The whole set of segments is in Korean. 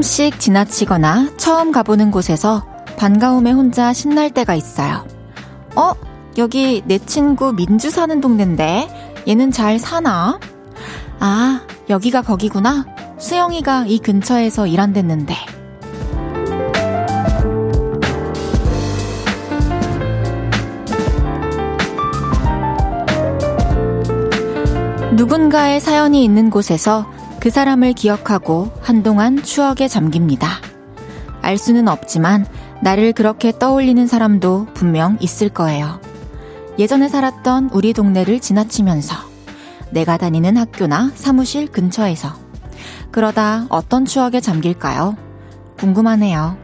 가끔씩 지나치거나 처음 가보는 곳에서 반가움에 혼자 신날 때가 있어요. 어? 여기 내 친구 민주 사는 동네인데 얘는 잘 사나? 아, 여기가 거기구나. 수영이가 이 근처에서 일한댔는데. 누군가의 사연이 있는 곳에서 그 사람을 기억하고 한동안 추억에 잠깁니다. 알 수는 없지만 나를 그렇게 떠올리는 사람도 분명 있을 거예요. 예전에 살았던 우리 동네를 지나치면서 내가 다니는 학교나 사무실 근처에서 그러다 어떤 추억에 잠길까요? 궁금하네요.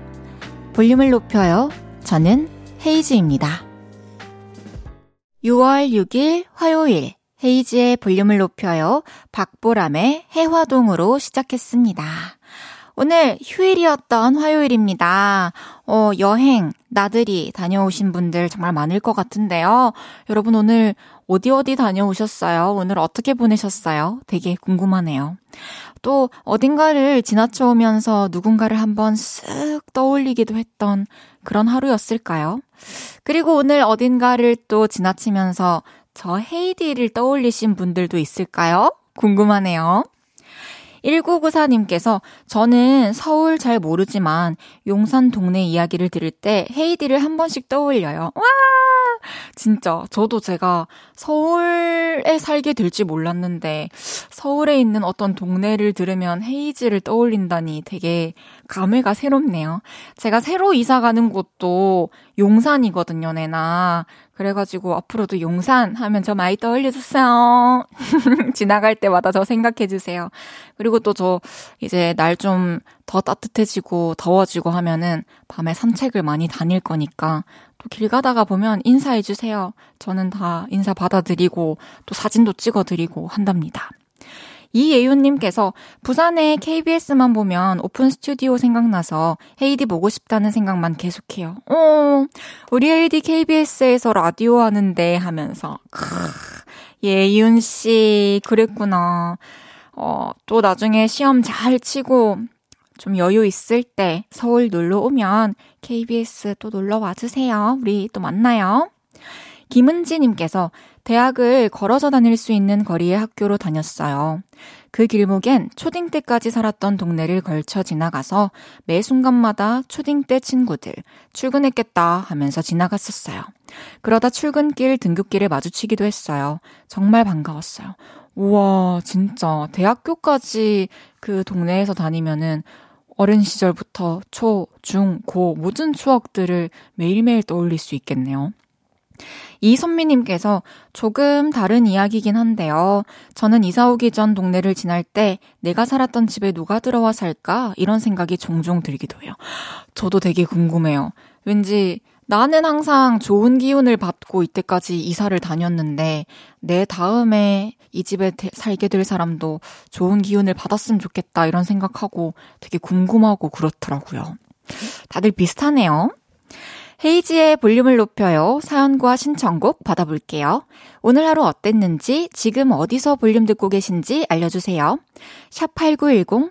볼륨을 높여요. 저는 헤이즈입니다. 6월 6일 화요일 헤이지의 볼륨을 높여요. 박보람의 해화동으로 시작했습니다. 오늘 휴일이었던 화요일입니다. 어, 여행, 나들이 다녀오신 분들 정말 많을 것 같은데요. 여러분 오늘 어디 어디 다녀오셨어요? 오늘 어떻게 보내셨어요? 되게 궁금하네요. 또 어딘가를 지나쳐 오면서 누군가를 한번 쓱 떠올리기도 했던 그런 하루였을까요? 그리고 오늘 어딘가를 또 지나치면서 저 헤이디를 떠올리신 분들도 있을까요? 궁금하네요. 1994님께서 저는 서울 잘 모르지만 용산 동네 이야기를 들을 때 헤이디를 한 번씩 떠올려요. 와! 진짜 저도 제가 서울에 살게 될지 몰랐는데 서울에 있는 어떤 동네를 들으면 헤이즈를 떠올린다니 되게 감회가 새롭네요. 제가 새로 이사 가는 곳도 용산이거든요, 내나. 그래가지고 앞으로도 용산 하면 저 많이 떠올려주세요. 지나갈 때마다 저 생각해주세요. 그리고 또 저 이제 날 좀 더 따뜻해지고 더워지고 하면은 밤에 산책을 많이 다닐 거니까 또 길 가다가 보면 인사해 주세요. 저는 다 인사 받아드리고 또 사진도 찍어드리고 한답니다. 이예윤님께서 부산에 KBS만 보면 오픈 스튜디오 생각나서 헤이디 보고 싶다는 생각만 계속해요. 어, 우리 헤이디 KBS에서 라디오 하는데 하면서. 크, 예윤 씨, 그랬구나. 어, 또 나중에 시험 잘 치고 좀 여유 있을 때 서울 놀러 오면 KBS 또 놀러 와주세요. 우리 또 만나요. 김은지님께서 대학을 걸어서 다닐 수 있는 거리의 학교로 다녔어요. 그 길목엔 초딩 때까지 살았던 동네를 걸쳐 지나가서 매 순간마다 초딩 때 친구들 출근했겠다 하면서 지나갔었어요. 그러다 출근길 등굣길에 마주치기도 했어요. 정말 반가웠어요. 우와, 진짜 대학교까지 그 동네에서 다니면은 어린 시절부터 초, 중, 고 모든 추억들을 매일매일 떠올릴 수 있겠네요. 이선미님께서 조금 다른 이야기긴 한데요. 저는 이사 오기 전 동네를 지날 때 내가 살았던 집에 누가 들어와 살까? 이런 생각이 종종 들기도 해요. 저도 되게 궁금해요. 왠지 나는 항상 좋은 기운을 받고 이때까지 이사를 다녔는데 내 다음에 이 집에 살게 될 사람도 좋은 기운을 받았으면 좋겠다 이런 생각하고 되게 궁금하고 그렇더라고요. 다들 비슷하네요. 헤이지의 볼륨을 높여요. 사연과 신청곡 받아볼게요. 오늘 하루 어땠는지, 지금 어디서 볼륨 듣고 계신지 알려주세요. 샵 8910,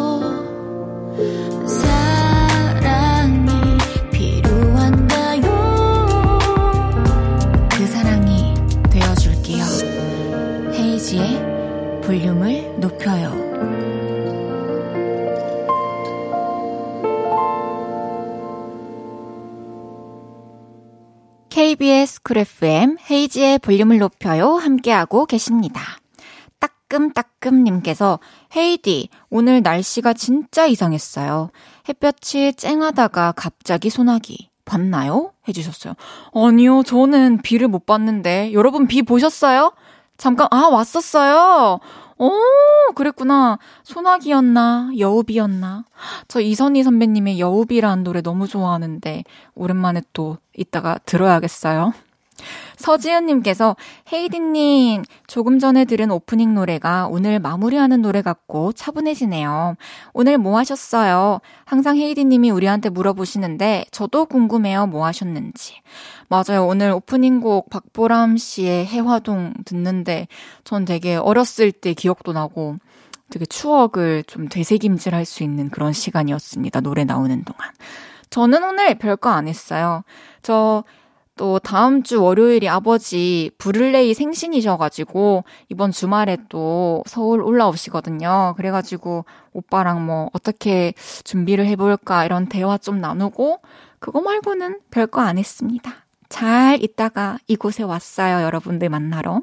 볼륨을 높여요. KBS Cool FM 헤이즈의 볼륨을 높여요 함께하고 계십니다. 따끔따끔님께서 헤이디, 오늘 날씨가 진짜 이상했어요. 햇볕이 쨍하다가 갑자기 소나기. 봤나요? 해주셨어요. 아니요, 저는 비를 못 봤는데. 여러분 비 보셨어요? 잠깐, 아, 왔었어요? 오, 그랬구나. 소나기였나? 여우비였나? 저 이선희 선배님의 여우비라는 노래 너무 좋아하는데, 오랜만에 또 이따가 들어야겠어요. 서지은님께서 헤이디님 조금 전에 들은 오프닝 노래가 오늘 마무리하는 노래 같고 차분해지네요. 오늘 뭐 하셨어요? 항상 헤이디님이 우리한테 물어보시는데 저도 궁금해요. 뭐 하셨는지. 맞아요. 오늘 오프닝 곡 박보람 씨의 해화동 듣는데 전 되게 어렸을 때 기억도 나고 되게 추억을 좀 되새김질 할 수 있는 그런 시간이었습니다. 노래 나오는 동안. 저는 오늘 별거 안 했어요. 저 또 다음 주 월요일이 아버지 브룰레이 생신이셔가지고 이번 주말에 또 서울 올라오시거든요. 그래가지고 오빠랑 뭐 어떻게 준비를 해볼까 이런 대화 좀 나누고 그거 말고는 별거 안 했습니다. 잘 있다가 이곳에 왔어요. 여러분들 만나러.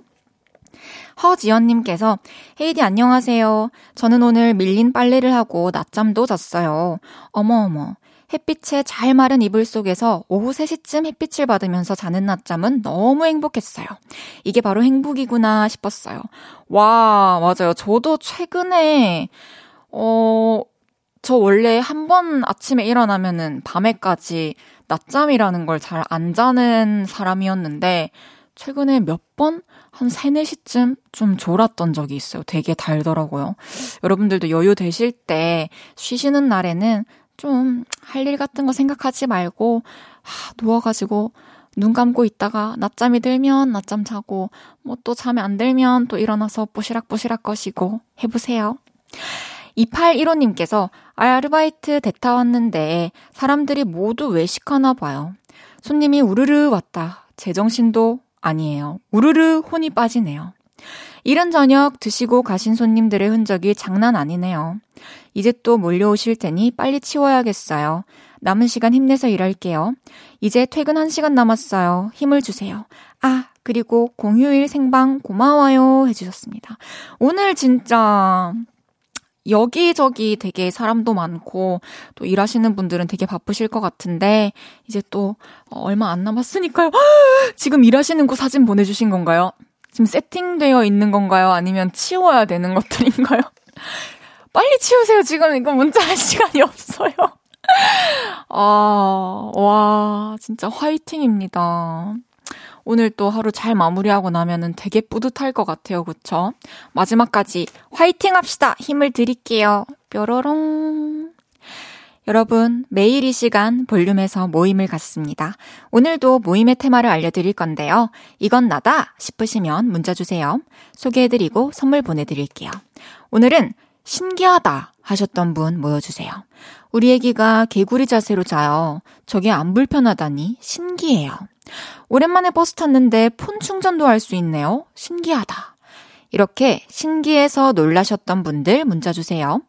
허지연님께서 헤이디 안녕하세요. 저는 오늘 밀린 빨래를 하고 낮잠도 잤어요. 어머어머. 햇빛에 잘 마른 이불 속에서 오후 3시쯤 햇빛을 받으면서 자는 낮잠은 너무 행복했어요. 이게 바로 행복이구나 싶었어요. 와, 맞아요. 저도 최근에, 어, 저 원래 한 번 아침에 일어나면은 밤에까지 낮잠이라는 걸 잘 안 자는 사람이었는데, 최근에 몇 번? 한 3, 4시쯤 좀 졸았던 적이 있어요. 되게 달더라고요. 여러분들도 여유 되실 때 쉬시는 날에는 좀 할 일 같은 거 생각하지 말고 아, 누워가지고 눈 감고 있다가 낮잠이 들면 낮잠 자고 뭐 또 잠이 안 들면 또 일어나서 뽀시락뽀시락 거시고 해보세요. 2815님께서 아르바이트 대타 왔는데 사람들이 모두 외식하나 봐요. 손님이 우르르 왔다. 제정신도 아니에요. 우르르 혼이 빠지네요. 이른 저녁 드시고 가신 손님들의 흔적이 장난 아니네요. 이제 또 몰려오실 테니 빨리 치워야겠어요. 남은 시간 힘내서 일할게요. 이제 퇴근 1시간 남았어요. 힘을 주세요. 아, 그리고 공휴일 생방 고마워요. 해주셨습니다. 오늘 진짜 여기저기 되게 사람도 많고 또 일하시는 분들은 되게 바쁘실 것 같은데 이제 또 얼마 안 남았으니까요. 지금 일하시는 곳 사진 보내주신 건가요? 지금 세팅되어 있는 건가요? 아니면 치워야 되는 것들인가요? 빨리 치우세요. 지금 이거 문자 할 시간이 없어요. 아, 와, 진짜 화이팅입니다. 오늘 또 하루 잘 마무리하고 나면은 되게 뿌듯할 것 같아요. 그쵸? 마지막까지 화이팅 합시다. 힘을 드릴게요. 뾰로롱. 여러분, 매일 이 시간 볼륨에서 모임을 갖습니다. 오늘도 모임의 테마를 알려드릴 건데요. 이건 나다 싶으시면 문자 주세요. 소개해드리고 선물 보내드릴게요. 오늘은 신기하다 하셨던 분 모여주세요. 우리 애기가 개구리 자세로 자요. 저게 안 불편하다니 신기해요. 오랜만에 버스 탔는데 폰 충전도 할 수 있네요. 신기하다. 이렇게 신기해서 놀라셨던 분들 문자 주세요.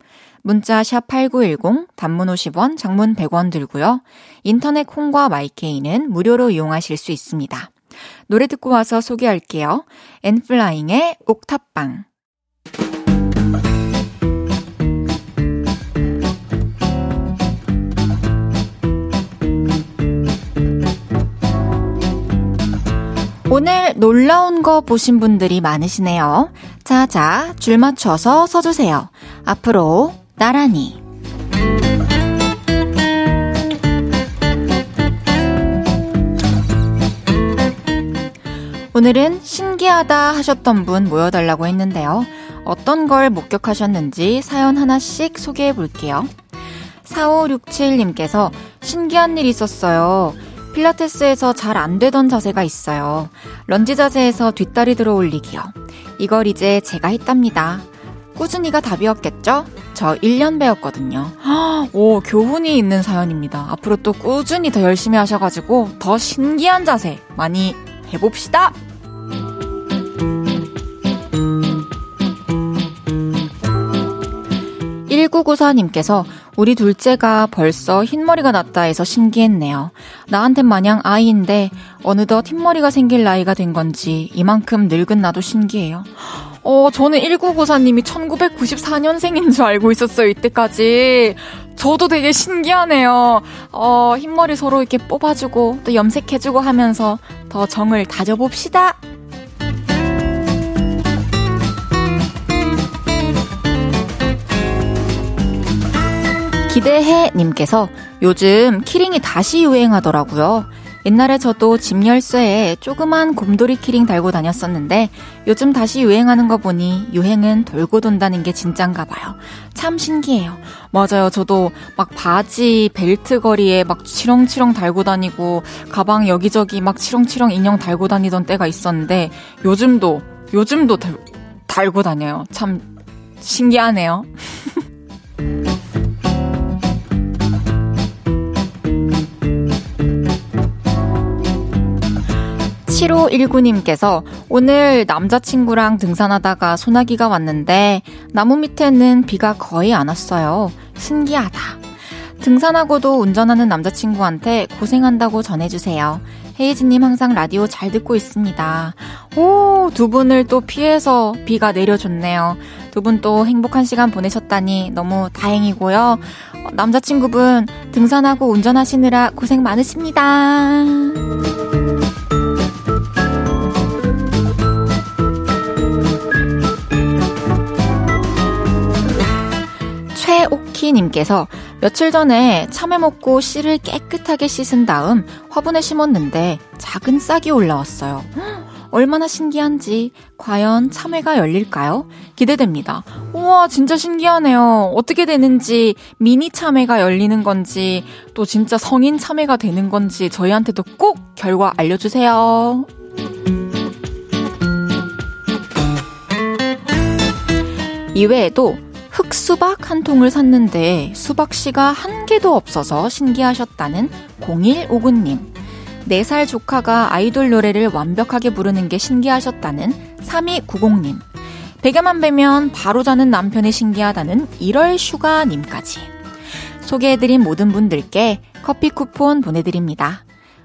문자 샵 8910 단문 50원, 장문 100원 들고요. 인터넷 콩과 마이케이는 무료로 이용하실 수 있습니다. 노래 듣고 와서 소개할게요. 엔플라잉의 옥탑방. 오늘 놀라운 거 보신 분들이 많으시네요. 자, 자, 줄 맞춰서 서주세요. 앞으로 나란히. 오늘은 신기하다 하셨던 분 모여달라고 했는데요. 어떤 걸 목격하셨는지 사연 하나씩 소개해 볼게요. 4567님께서 신기한 일 있었어요. 필라테스에서 잘 안 되던 자세가 있어요. 런지 자세에서 뒷다리 들어 올리기요. 이걸 이제 제가 했답니다. 꾸준히가 답이었겠죠? 저 1년 배웠거든요. 오, 교훈이 있는 사연입니다. 앞으로 또 꾸준히 더 열심히 하셔가지고 더 신기한 자세 많이 해봅시다! 1994님께서 우리 둘째가 벌써 흰머리가 났다 해서 신기했네요. 나한텐 마냥 아이인데 어느덧 흰머리가 생길 나이가 된 건지 이만큼 늙은 나도 신기해요. 어, 저는 1994님이 1994년생인 줄 알고 있었어요, 이때까지. 저도 되게 신기하네요. 어, 흰머리 서로 이렇게 뽑아주고 또 염색해주고 하면서 더 정을 다져봅시다. 기대해 님께서 요즘 keyring이 다시 유행하더라고요. 옛날에 저도 집 열쇠에 조그만 곰돌이 키링 달고 다녔었는데 요즘 다시 유행하는 거 보니 유행은 돌고 돈다는 게 진짠가 봐요. 참 신기해요. 맞아요. 저도 막 바지, 벨트 고리에 막 치렁치렁 달고 다니고 가방 여기저기 막 치렁치렁 인형 달고 다니던 때가 있었는데 요즘도 요즘도 달, 달고 다녀요. 참 신기하네요. 7519님께서 오늘 남자친구랑 등산하다가 소나기가 왔는데 나무 밑에는 비가 거의 안 왔어요. 신기하다. 등산하고도 운전하는 남자친구한테 고생한다고 전해주세요. 헤이즈님 항상 라디오 잘 듣고 있습니다. 오, 두 분을 또 피해서 비가 내려줬네요. 두 분 또 행복한 시간 보내셨다니 너무 다행이고요. 남자친구분 등산하고 운전하시느라 고생 많으십니다. 최오키님께서 며칠 전에 참외 먹고 씨를 깨끗하게 씻은 다음 화분에 심었는데 작은 싹이 올라왔어요. 얼마나 신기한지 과연 참외가 열릴까요? 기대됩니다. 우와, 진짜 신기하네요. 어떻게 되는지 미니 참외가 열리는 건지 또 진짜 성인 참외가 되는 건지 저희한테도 꼭 결과 알려주세요. 이외에도 흑수박 한 통을 샀는데 수박씨가 한 개도 없어서 신기하셨다는 0159님. 4살 조카가 아이돌 노래를 완벽하게 부르는 게 신기하셨다는 3290님. 베개만 베면 바로 자는 남편이 신기하다는 1월 슈가님까지. 소개해드린 모든 분들께 커피 쿠폰 보내드립니다.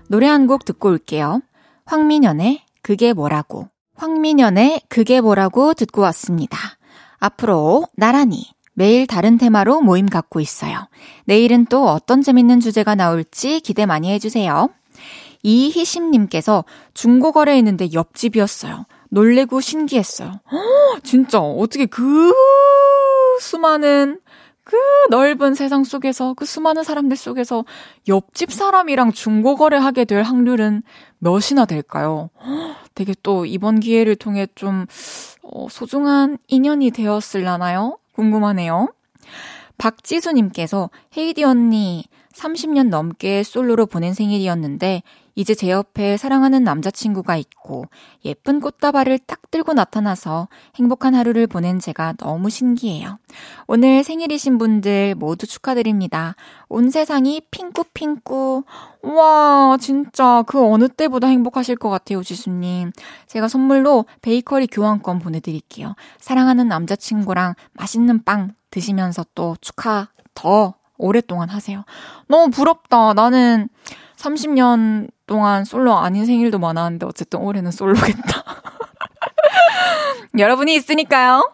노래 한 곡 듣고 올게요. 황민연의 그게 뭐라고. 황민연의 그게 뭐라고 듣고 왔습니다. 앞으로 나란히 매일 다른 테마로 모임 갖고 있어요. 내일은 또 어떤 재밌는 주제가 나올지 기대 많이 해주세요. 이희심님께서 중고거래 했는데 옆집이었어요. 놀래고 신기했어요. 허, 진짜 어떻게 그 수많은 그 넓은 세상 속에서 그 수많은 사람들 속에서 옆집 사람이랑 중고거래 하게 될 확률은 몇이나 될까요? 되게 또 이번 기회를 통해 좀 어, 소중한 인연이 되었을라나요? 궁금하네요. 박지수님께서 헤이디 언니 30년 넘게 솔로로 보낸 생일이었는데 이제 제 옆에 사랑하는 남자친구가 있고 예쁜 꽃다발을 딱 들고 나타나서 행복한 하루를 보낸 제가 너무 신기해요. 오늘 생일이신 분들 모두 축하드립니다. 온 세상이 핑꾸핑꾸. 와, 진짜 그 어느 때보다 행복하실 것 같아요, 지수님. 제가 선물로 베이커리 교환권 보내드릴게요. 사랑하는 남자친구랑 맛있는 빵 드시면서 또 축하 더 오랫동안 하세요. 너무 부럽다. 나는 30년 동안 솔로 아닌 생일도 많았는데 어쨌든 올해는 솔로겠다. 여러분이 있으니까요.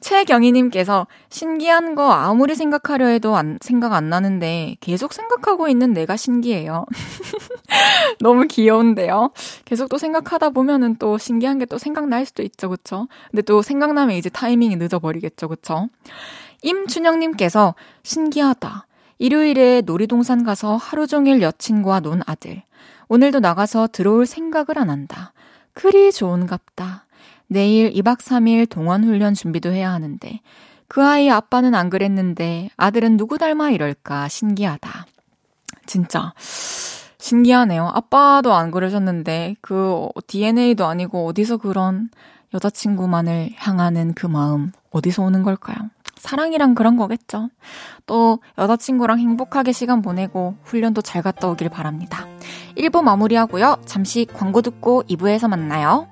최경희님께서 신기한 거 아무리 생각하려 해도 안, 생각 안 나는데 계속 생각하고 있는 내가 신기해요. 너무 귀여운데요. 계속 또 생각하다 보면은 또 신기한 게 또 생각날 수도 있죠, 그쵸? 근데 또 생각나면 이제 타이밍이 늦어버리겠죠, 그쵸? 임춘영님께서 신기하다. 일요일에 놀이동산 가서 하루 종일 여친과 논 아들. 오늘도 나가서 들어올 생각을 안 한다. 그리 좋은갑다. 내일 2박 3일 동원 훈련 준비도 해야 하는데 그 아이 아빠는 안 그랬는데 아들은 누구 닮아 이럴까 신기하다. 진짜 신기하네요. 아빠도 안 그러셨는데 그 DNA도 아니고 어디서 그런 여자친구만을 향하는 그 마음 어디서 오는 걸까요? 사랑이랑 그런 거겠죠. 또 여자친구랑 행복하게 시간 보내고 훈련도 잘 갔다 오길 바랍니다. 1부 마무리하고요. 잠시 광고 듣고 2부에서 만나요.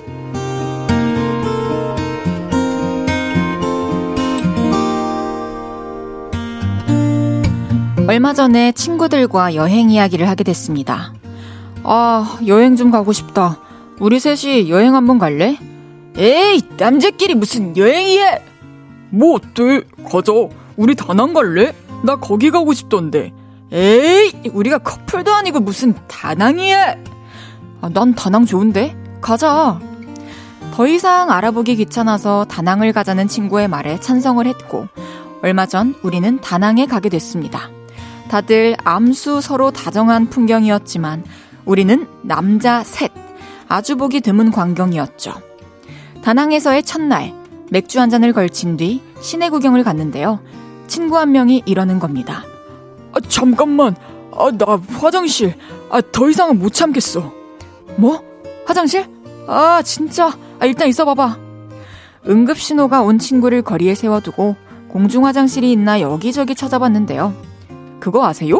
얼마 전에 친구들과 여행 이야기를 하게 됐습니다. 아, 여행 좀 가고 싶다. 우리 셋이 여행 한번 갈래? 에이, 남자끼리 무슨 여행이야! 뭐 어때? 가자. 우리 다낭 갈래? 나 거기 가고 싶던데. 에이, 우리가 커플도 아니고 무슨 다낭이야! 아, 난 다낭 좋은데? 가자. 더 이상 알아보기 귀찮아서 다낭을 가자는 친구의 말에 찬성을 했고, 얼마 전 우리는 다낭에 가게 됐습니다. 다들 암수 서로 다정한 풍경이었지만, 우리는 남자 셋, 아주 보기 드문 광경이었죠. 다낭에서의 첫날, 맥주 한 잔을 걸친 뒤 시내 구경을 갔는데요. 친구 한 명이 이러는 겁니다. 아, 잠깐만. 아, 나 화장실. 아, 더 이상은 못 참겠어. 뭐? 화장실? 아, 진짜. 아, 일단 있어 봐봐. 응급 신호가 온 친구를 거리에 세워두고 공중 화장실이 있나 여기저기 찾아봤는데요. 그거 아세요?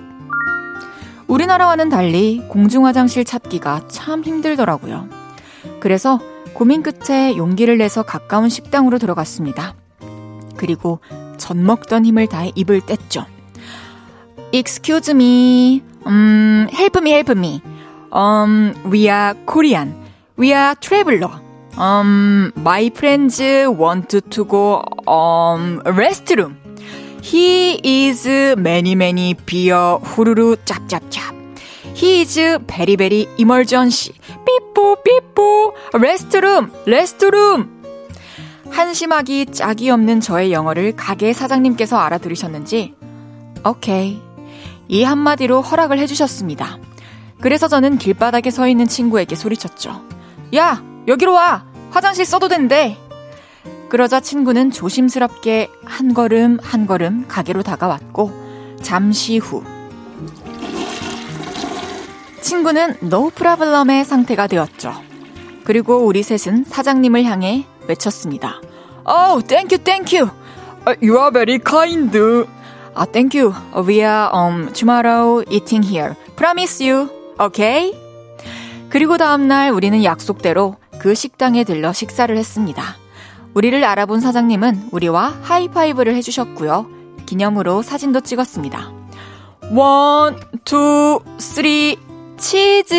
우리나라와는 달리 공중 화장실 찾기가 참 힘들더라고요. 그래서 고민 끝에 용기를 내서 가까운 식당으로 들어갔습니다. 그리고 젖 먹던 힘을 다해 입을 뗐죠. Excuse me. 음, help me, help me. Um, we are Korean. We are traveler. Um, my friends want to go um restroom. He is many many beer 후루루 짭짭짭. He is very very emergency. 삐뽀 삐뽀 restroom restroom. 한심하기 짝이 없는 저의 영어를 가게 사장님께서 알아들으셨는지 오케이 이 한마디로 허락을 해주셨습니다. 그래서 저는 길바닥에 서 있는 친구에게 소리쳤죠. 야, 여기로 와! 화장실 써도 된대! 그러자 친구는 조심스럽게 한 걸음 한 걸음 가게로 다가왔고, 잠시 후. 친구는 no problem의 상태가 되었죠. 그리고 우리 셋은 사장님을 향해 외쳤습니다. Oh, thank you, you are very kind. 아, thank you. We are um, tomorrow eating here. Promise you. Okay? 그리고 다음날 우리는 약속대로 그 식당에 들러 식사를 했습니다. 우리를 알아본 사장님은 우리와 하이파이브를 해주셨고요. 기념으로 사진도 찍었습니다. one, two, three, cheese!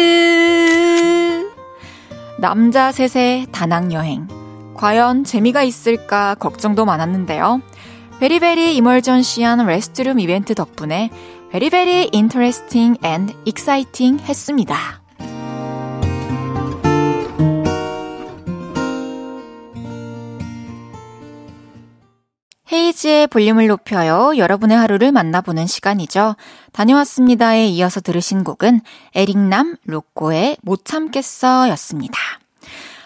남자 셋의 다낭 여행. 과연 재미가 있을까 걱정도 많았는데요. very very emergency한 restroom 이벤트 덕분에 very very interesting and exciting 했습니다. 헤이즈의 볼륨을 높여요. 여러분의 하루를 만나보는 시간이죠. 다녀왔습니다에 이어서 들으신 곡은 에릭남 로꼬의 못 참겠어 였습니다.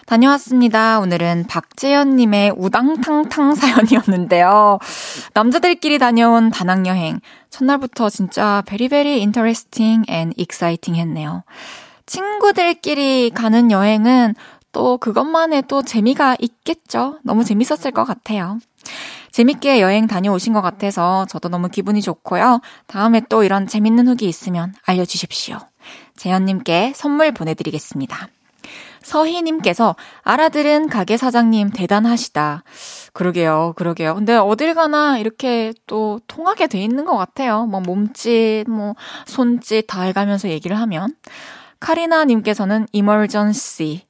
다녀왔습니다. 오늘은 박재현님의 우당탕탕 사연이었는데요. 남자들끼리 다녀온 다낭여행. 첫날부터 진짜 very very interesting and exciting 했네요. 친구들끼리 가는 여행은 또 그것만의 또 재미가 있겠죠. 너무 재밌었을 것 같아요. 재밌게 여행 다녀오신 것 같아서 저도 너무 기분이 좋고요. 다음에 또 이런 재밌는 후기 있으면 알려주십시오. 재현님께 선물 보내드리겠습니다. 서희님께서 알아들은 가게 사장님 대단하시다. 그러게요, 그러게요. 근데 어딜 가나 이렇게 또 통하게 돼 있는 것 같아요. 뭐 몸짓, 뭐 손짓 다 해가면서 얘기를 하면. 카리나님께서는. 크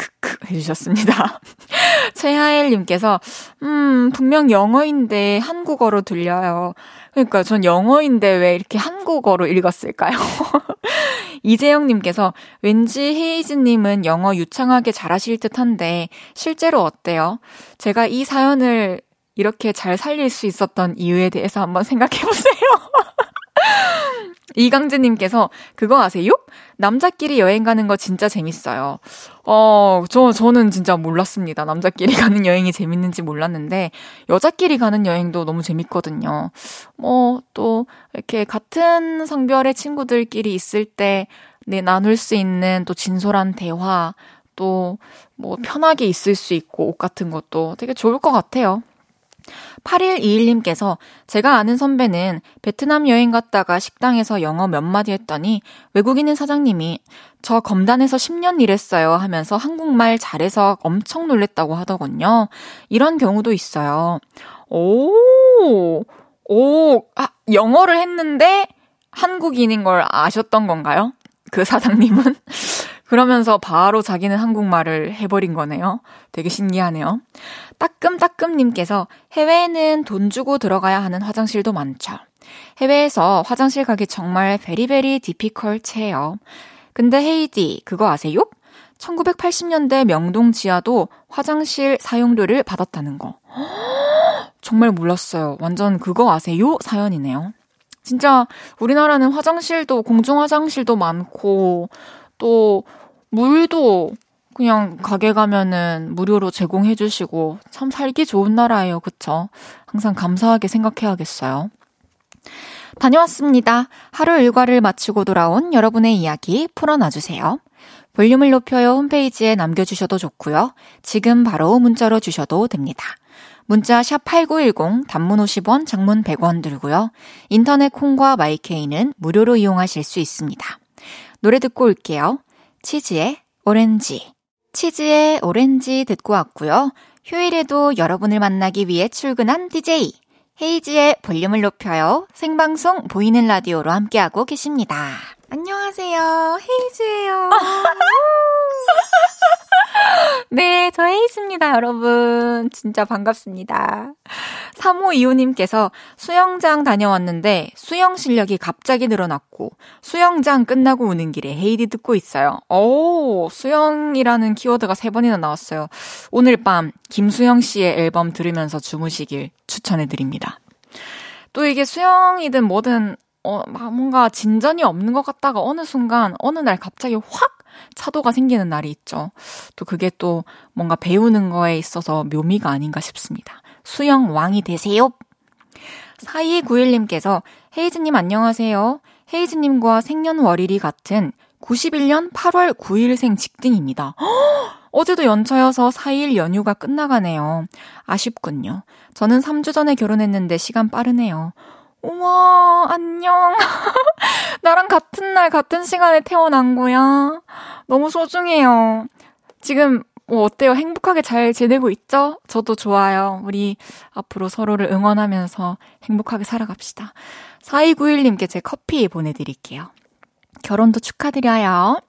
크크크 해주셨습니다. 최하엘님께서, 음, 분명 영어인데 한국어로 들려요. 그러니까 전 영어인데 왜 이렇게 한국어로 읽었을까요? 이재영님께서 왠지 헤이즈님은 영어 유창하게 잘하실 듯 한데 실제로 어때요? 제가 이 사연을 이렇게 잘 살릴 수 있었던 이유에 대해서 한번 생각해 보세요. 이강재님께서 그거 아세요? 남자끼리 여행 가는 거 진짜 재밌어요. 어, 저, 저는 진짜 몰랐습니다. 남자끼리 가는 여행이 재밌는지 몰랐는데, 여자끼리 가는 여행도 너무 재밌거든요. 뭐, 또, 이렇게 같은 성별의 친구들끼리 있을 때, 네, 나눌 수 있는 또 진솔한 대화, 또 뭐 편하게 있을 수 있고 옷 같은 것도 되게 좋을 것 같아요. 8121님께서 제가 아는 선배는 베트남 여행 갔다가 식당에서 영어 몇 마디 했더니 외국인인 사장님이 저 검단에서 10년 일했어요 하면서 한국말 잘해서 엄청 놀랬다고 하더군요. 이런 경우도 있어요. 오, 오, 아, 영어를 했는데 한국인인 걸 아셨던 건가요? 그 사장님은? 그러면서 바로 자기는 한국말을 해버린 거네요. 되게 신기하네요. 따끔따끔님께서 해외에는 돈 주고 들어가야 하는 화장실도 많죠. 해외에서 화장실 가기 정말 베리베리 디피컬트해요. 근데 헤이디, 그거 아세요? 1980년대 명동 지하도 화장실 사용료를 받았다는 거. 정말 몰랐어요. 완전 그거 아세요? 사연이네요. 진짜 우리나라는 화장실도 공중 화장실도 많고 또 물도 그냥 가게 가면은 무료로 제공해 주시고 참 살기 좋은 나라예요. 그쵸? 항상 감사하게 생각해야겠어요. 다녀왔습니다. 하루 일과를 마치고 돌아온 여러분의 이야기 풀어놔주세요. 볼륨을 높여요 홈페이지에 남겨주셔도 좋고요. 지금 바로 문자로 주셔도 됩니다. 문자 샵 8910 단문 50원, 장문 100원 들고요. 인터넷 콩과 마이케이는 무료로 이용하실 수 있습니다. 노래 듣고 올게요. 치즈의 오렌지. 치즈의 오렌지 듣고 왔고요. 휴일에도 여러분을 만나기 위해 출근한 DJ. 헤이지의 볼륨을 높여요. 생방송 보이는 라디오로 함께하고 계십니다. 안녕하세요. 헤이즈예요. 네, 저 헤이즈입니다, 여러분. 진짜 반갑습니다. 3525님께서 수영장 다녀왔는데 수영 실력이 갑자기 늘어났고 수영장 끝나고 오는 길에 헤이디 듣고 있어요. 오, 수영이라는 키워드가 세 번이나 나왔어요. 오늘 밤 김수영 씨의 앨범 들으면서 주무시길 추천해드립니다. 또 이게 수영이든 뭐든 어, 뭔가 진전이 없는 것 같다가 어느 순간, 어느 날 갑자기 확 차도가 생기는 날이 있죠. 또 그게 또 뭔가 배우는 거에 있어서 묘미가 아닌가 싶습니다. 수영 왕이 되세요! 4291님께서 헤이즈님 안녕하세요. 헤이즈님과 생년월일이 같은 91년 8월 9일생 직등입니다. 어제도 연차여서 4일 연휴가 끝나가네요. 아쉽군요. 저는 3주 전에 결혼했는데 시간 빠르네요. 우와, 안녕. 나랑 같은 날, 같은 시간에 태어난 거야. 너무 소중해요. 지금, 뭐, 어때요? 행복하게 잘 지내고 있죠? 저도 좋아요. 우리 앞으로 서로를 응원하면서 행복하게 살아갑시다. 4291님께 제 커피 보내드릴게요. 결혼도 축하드려요.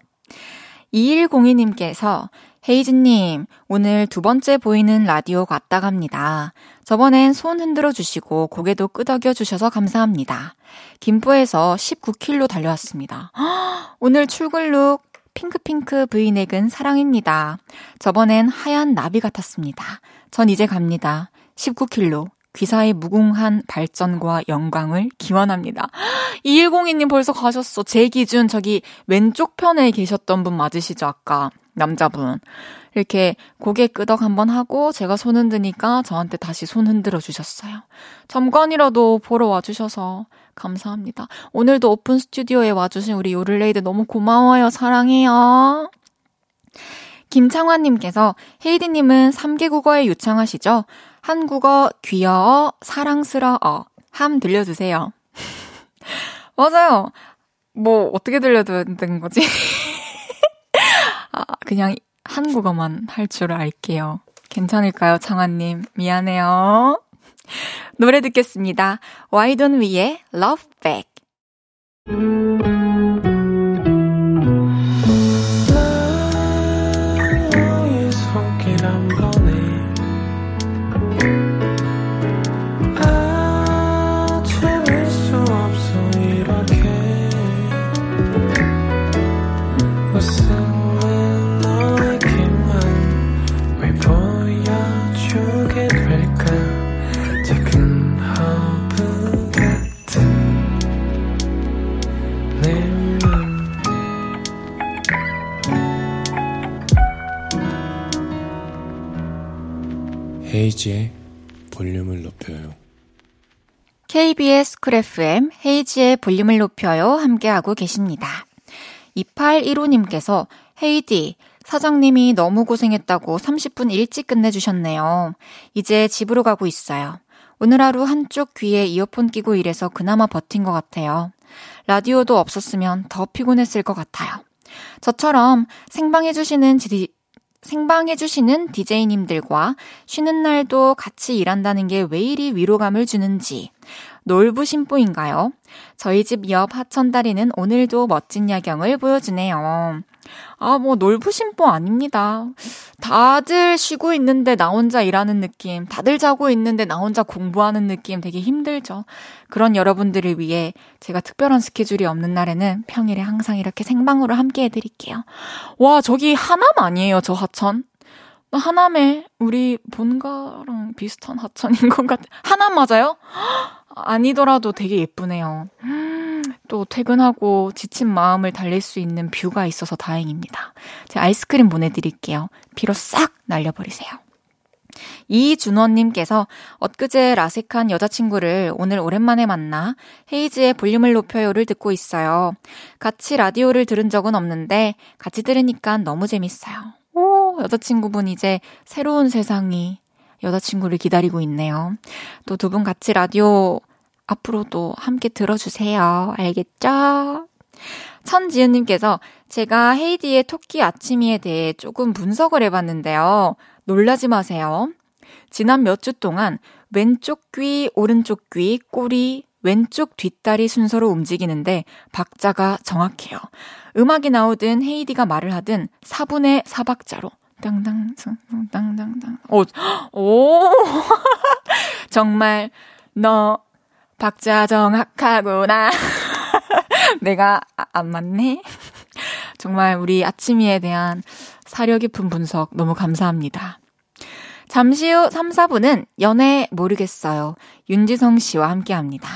2102님께서 헤이즈님, 오늘 두 번째 보이는 라디오 갔다 갑니다. 저번엔 손 흔들어 주시고 고개도 끄덕여 주셔서 감사합니다. 김포에서 19km 달려왔습니다. 오늘 출근룩 핑크핑크 브이넥은 사랑입니다. 저번엔 하얀 나비 같았습니다. 전 이제 갑니다. 19km. 귀사의 무궁한 발전과 영광을 기원합니다. 2102님 벌써 가셨어. 제 기준 저기 왼쪽 편에 계셨던 분 맞으시죠, 아까? 남자분. 이렇게 고개 끄덕 한번 하고 제가 손 흔드니까 저한테 다시 손 흔들어 주셨어요. 잠깐이라도 보러 와주셔서 감사합니다. 오늘도 오픈 스튜디오에 와주신 우리 요를레이드 너무 고마워요. 사랑해요. 김창환님께서 헤이디님은 3개 국어에 유창하시죠? 한국어, 귀여워, 사랑스러워. 함 들려주세요. 맞아요. 뭐, 어떻게 들려줘야 되는 거지? 아, 그냥 한국어만 할 줄 알게요. 괜찮을까요, 창아님? 미안해요. 노래 듣겠습니다. 와이돈 위의 Love Back. 헤이즈의 볼륨을 높여요. KBS Cool FM 헤이즈의 볼륨을 높여요 함께하고 계십니다. 2815님께서 헤이디 사장님이 너무 고생했다고 30분 일찍 끝내주셨네요. 이제 집으로 가고 있어요. 오늘 하루 한쪽 귀에 이어폰 끼고 일해서 그나마 버틴 것 같아요. 라디오도 없었으면 더 피곤했을 것 같아요. 저처럼 생방해주시는 지, 생방해주시는 DJ님들과 쉬는 날도 같이 일한다는 게 왜 이리 위로감을 주는지. 놀부심보인가요? 저희 집 옆 하천다리는 오늘도 멋진 야경을 보여주네요. 아, 뭐, 놀부심보 아닙니다. 다들 쉬고 있는데 나 혼자 일하는 느낌, 다들 자고 있는데 나 혼자 공부하는 느낌 되게 힘들죠. 그런 여러분들을 위해 제가 특별한 스케줄이 없는 날에는 평일에 항상 이렇게 생방으로 함께 해드릴게요. 와, 저기 하남 아니에요, 저 하천? 하남에 우리 본가랑 비슷한 하천인 것 같아. 하남 맞아요? 아니더라도 되게 예쁘네요. 또 퇴근하고 지친 마음을 달랠 수 있는 뷰가 있어서 다행입니다. 제가 아이스크림 보내드릴게요. 비로 싹 날려버리세요. 이준원님께서 엊그제 라섹한 여자친구를 오늘 오랜만에 만나 헤이즈의 볼륨을 높여요를 듣고 있어요. 같이 라디오를 들은 적은 없는데 같이 들으니까 너무 재밌어요. 오, 여자친구분 이제 새로운 세상이 여자친구를 기다리고 있네요. 또 두 분 같이 라디오 앞으로도 함께 들어주세요. 알겠죠? 천지은님께서 제가 헤이디의 토끼 아침이에 대해 조금 분석을 해봤는데요. 놀라지 마세요. 지난 몇 주 동안 왼쪽 귀, 오른쪽 귀, 꼬리, 왼쪽 뒷다리 순서로 움직이는데 박자가 정확해요. 음악이 나오든 헤이디가 말을 하든 4분의 4박자로 땅땅 땅땅땅 오, 오 정말 너 박자 정확하구나. 내가 아, 안 맞네. 정말 우리 아침이에 대한 사려 깊은 분석 너무 감사합니다. 잠시 후 3, 4분은 연애 모르겠어요. 윤지성 씨와 함께 합니다.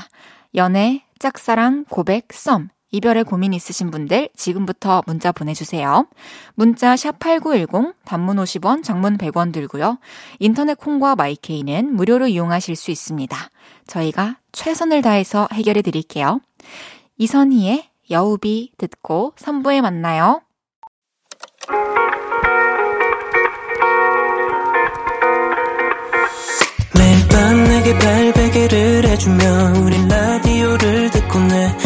연애, 짝사랑, 고백, 썸. 이별에 고민 있으신 분들 지금부터 문자 보내주세요. 문자 샵8910 단문 50원, 장문 100원 들고요. 인터넷 콩과 마이케이는 무료로 이용하실 수 있습니다. 저희가 최선을 다해서 해결해 드릴게요. 이선희의 여우비 듣고 3부에 만나요. 매일 밤 내게 발베개를 해주며 우린 라디오를 듣고 내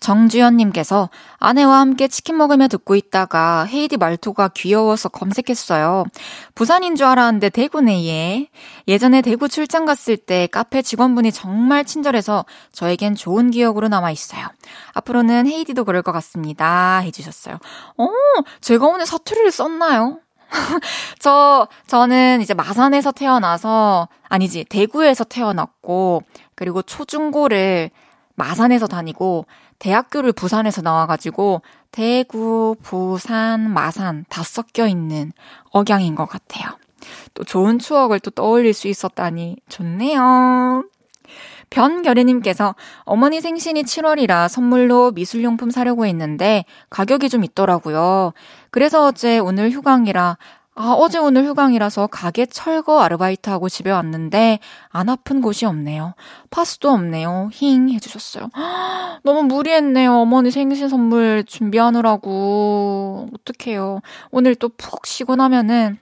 정주현님께서 아내와 함께 치킨 먹으며 듣고 있다가 헤이디 말투가 귀여워서 검색했어요. 부산인 줄 알았는데 대구네, 얘. 예전에 대구 출장 갔을 때 카페 직원분이 정말 친절해서 저에겐 좋은 기억으로 남아있어요. 앞으로는 헤이디도 그럴 것 같습니다. 해주셨어요. 어, 제가 오늘 사투리를 썼나요? 저, 저는 이제 마산에서 태어나서, 아니지, 대구에서 태어났고, 그리고 초중고를 마산에서 다니고, 대학교를 부산에서 나와가지고, 대구, 부산, 마산 다 섞여 있는 억양인 것 같아요. 또 좋은 추억을 또 떠올릴 수 있었다니 좋네요. 변결이님께서 어머니 생신이 7월이라 선물로 미술용품 사려고 했는데 가격이 좀 있더라고요. 그래서 어제 오늘 휴강이라 아, 어제 오늘 휴강이라서 가게 철거 아르바이트하고 집에 왔는데 안 아픈 곳이 없네요. 파스도 없네요. 힝 해주셨어요. 너무 무리했네요. 어머니 생신 선물 준비하느라고. 어떡해요. 오늘 또 푹 쉬고 나면은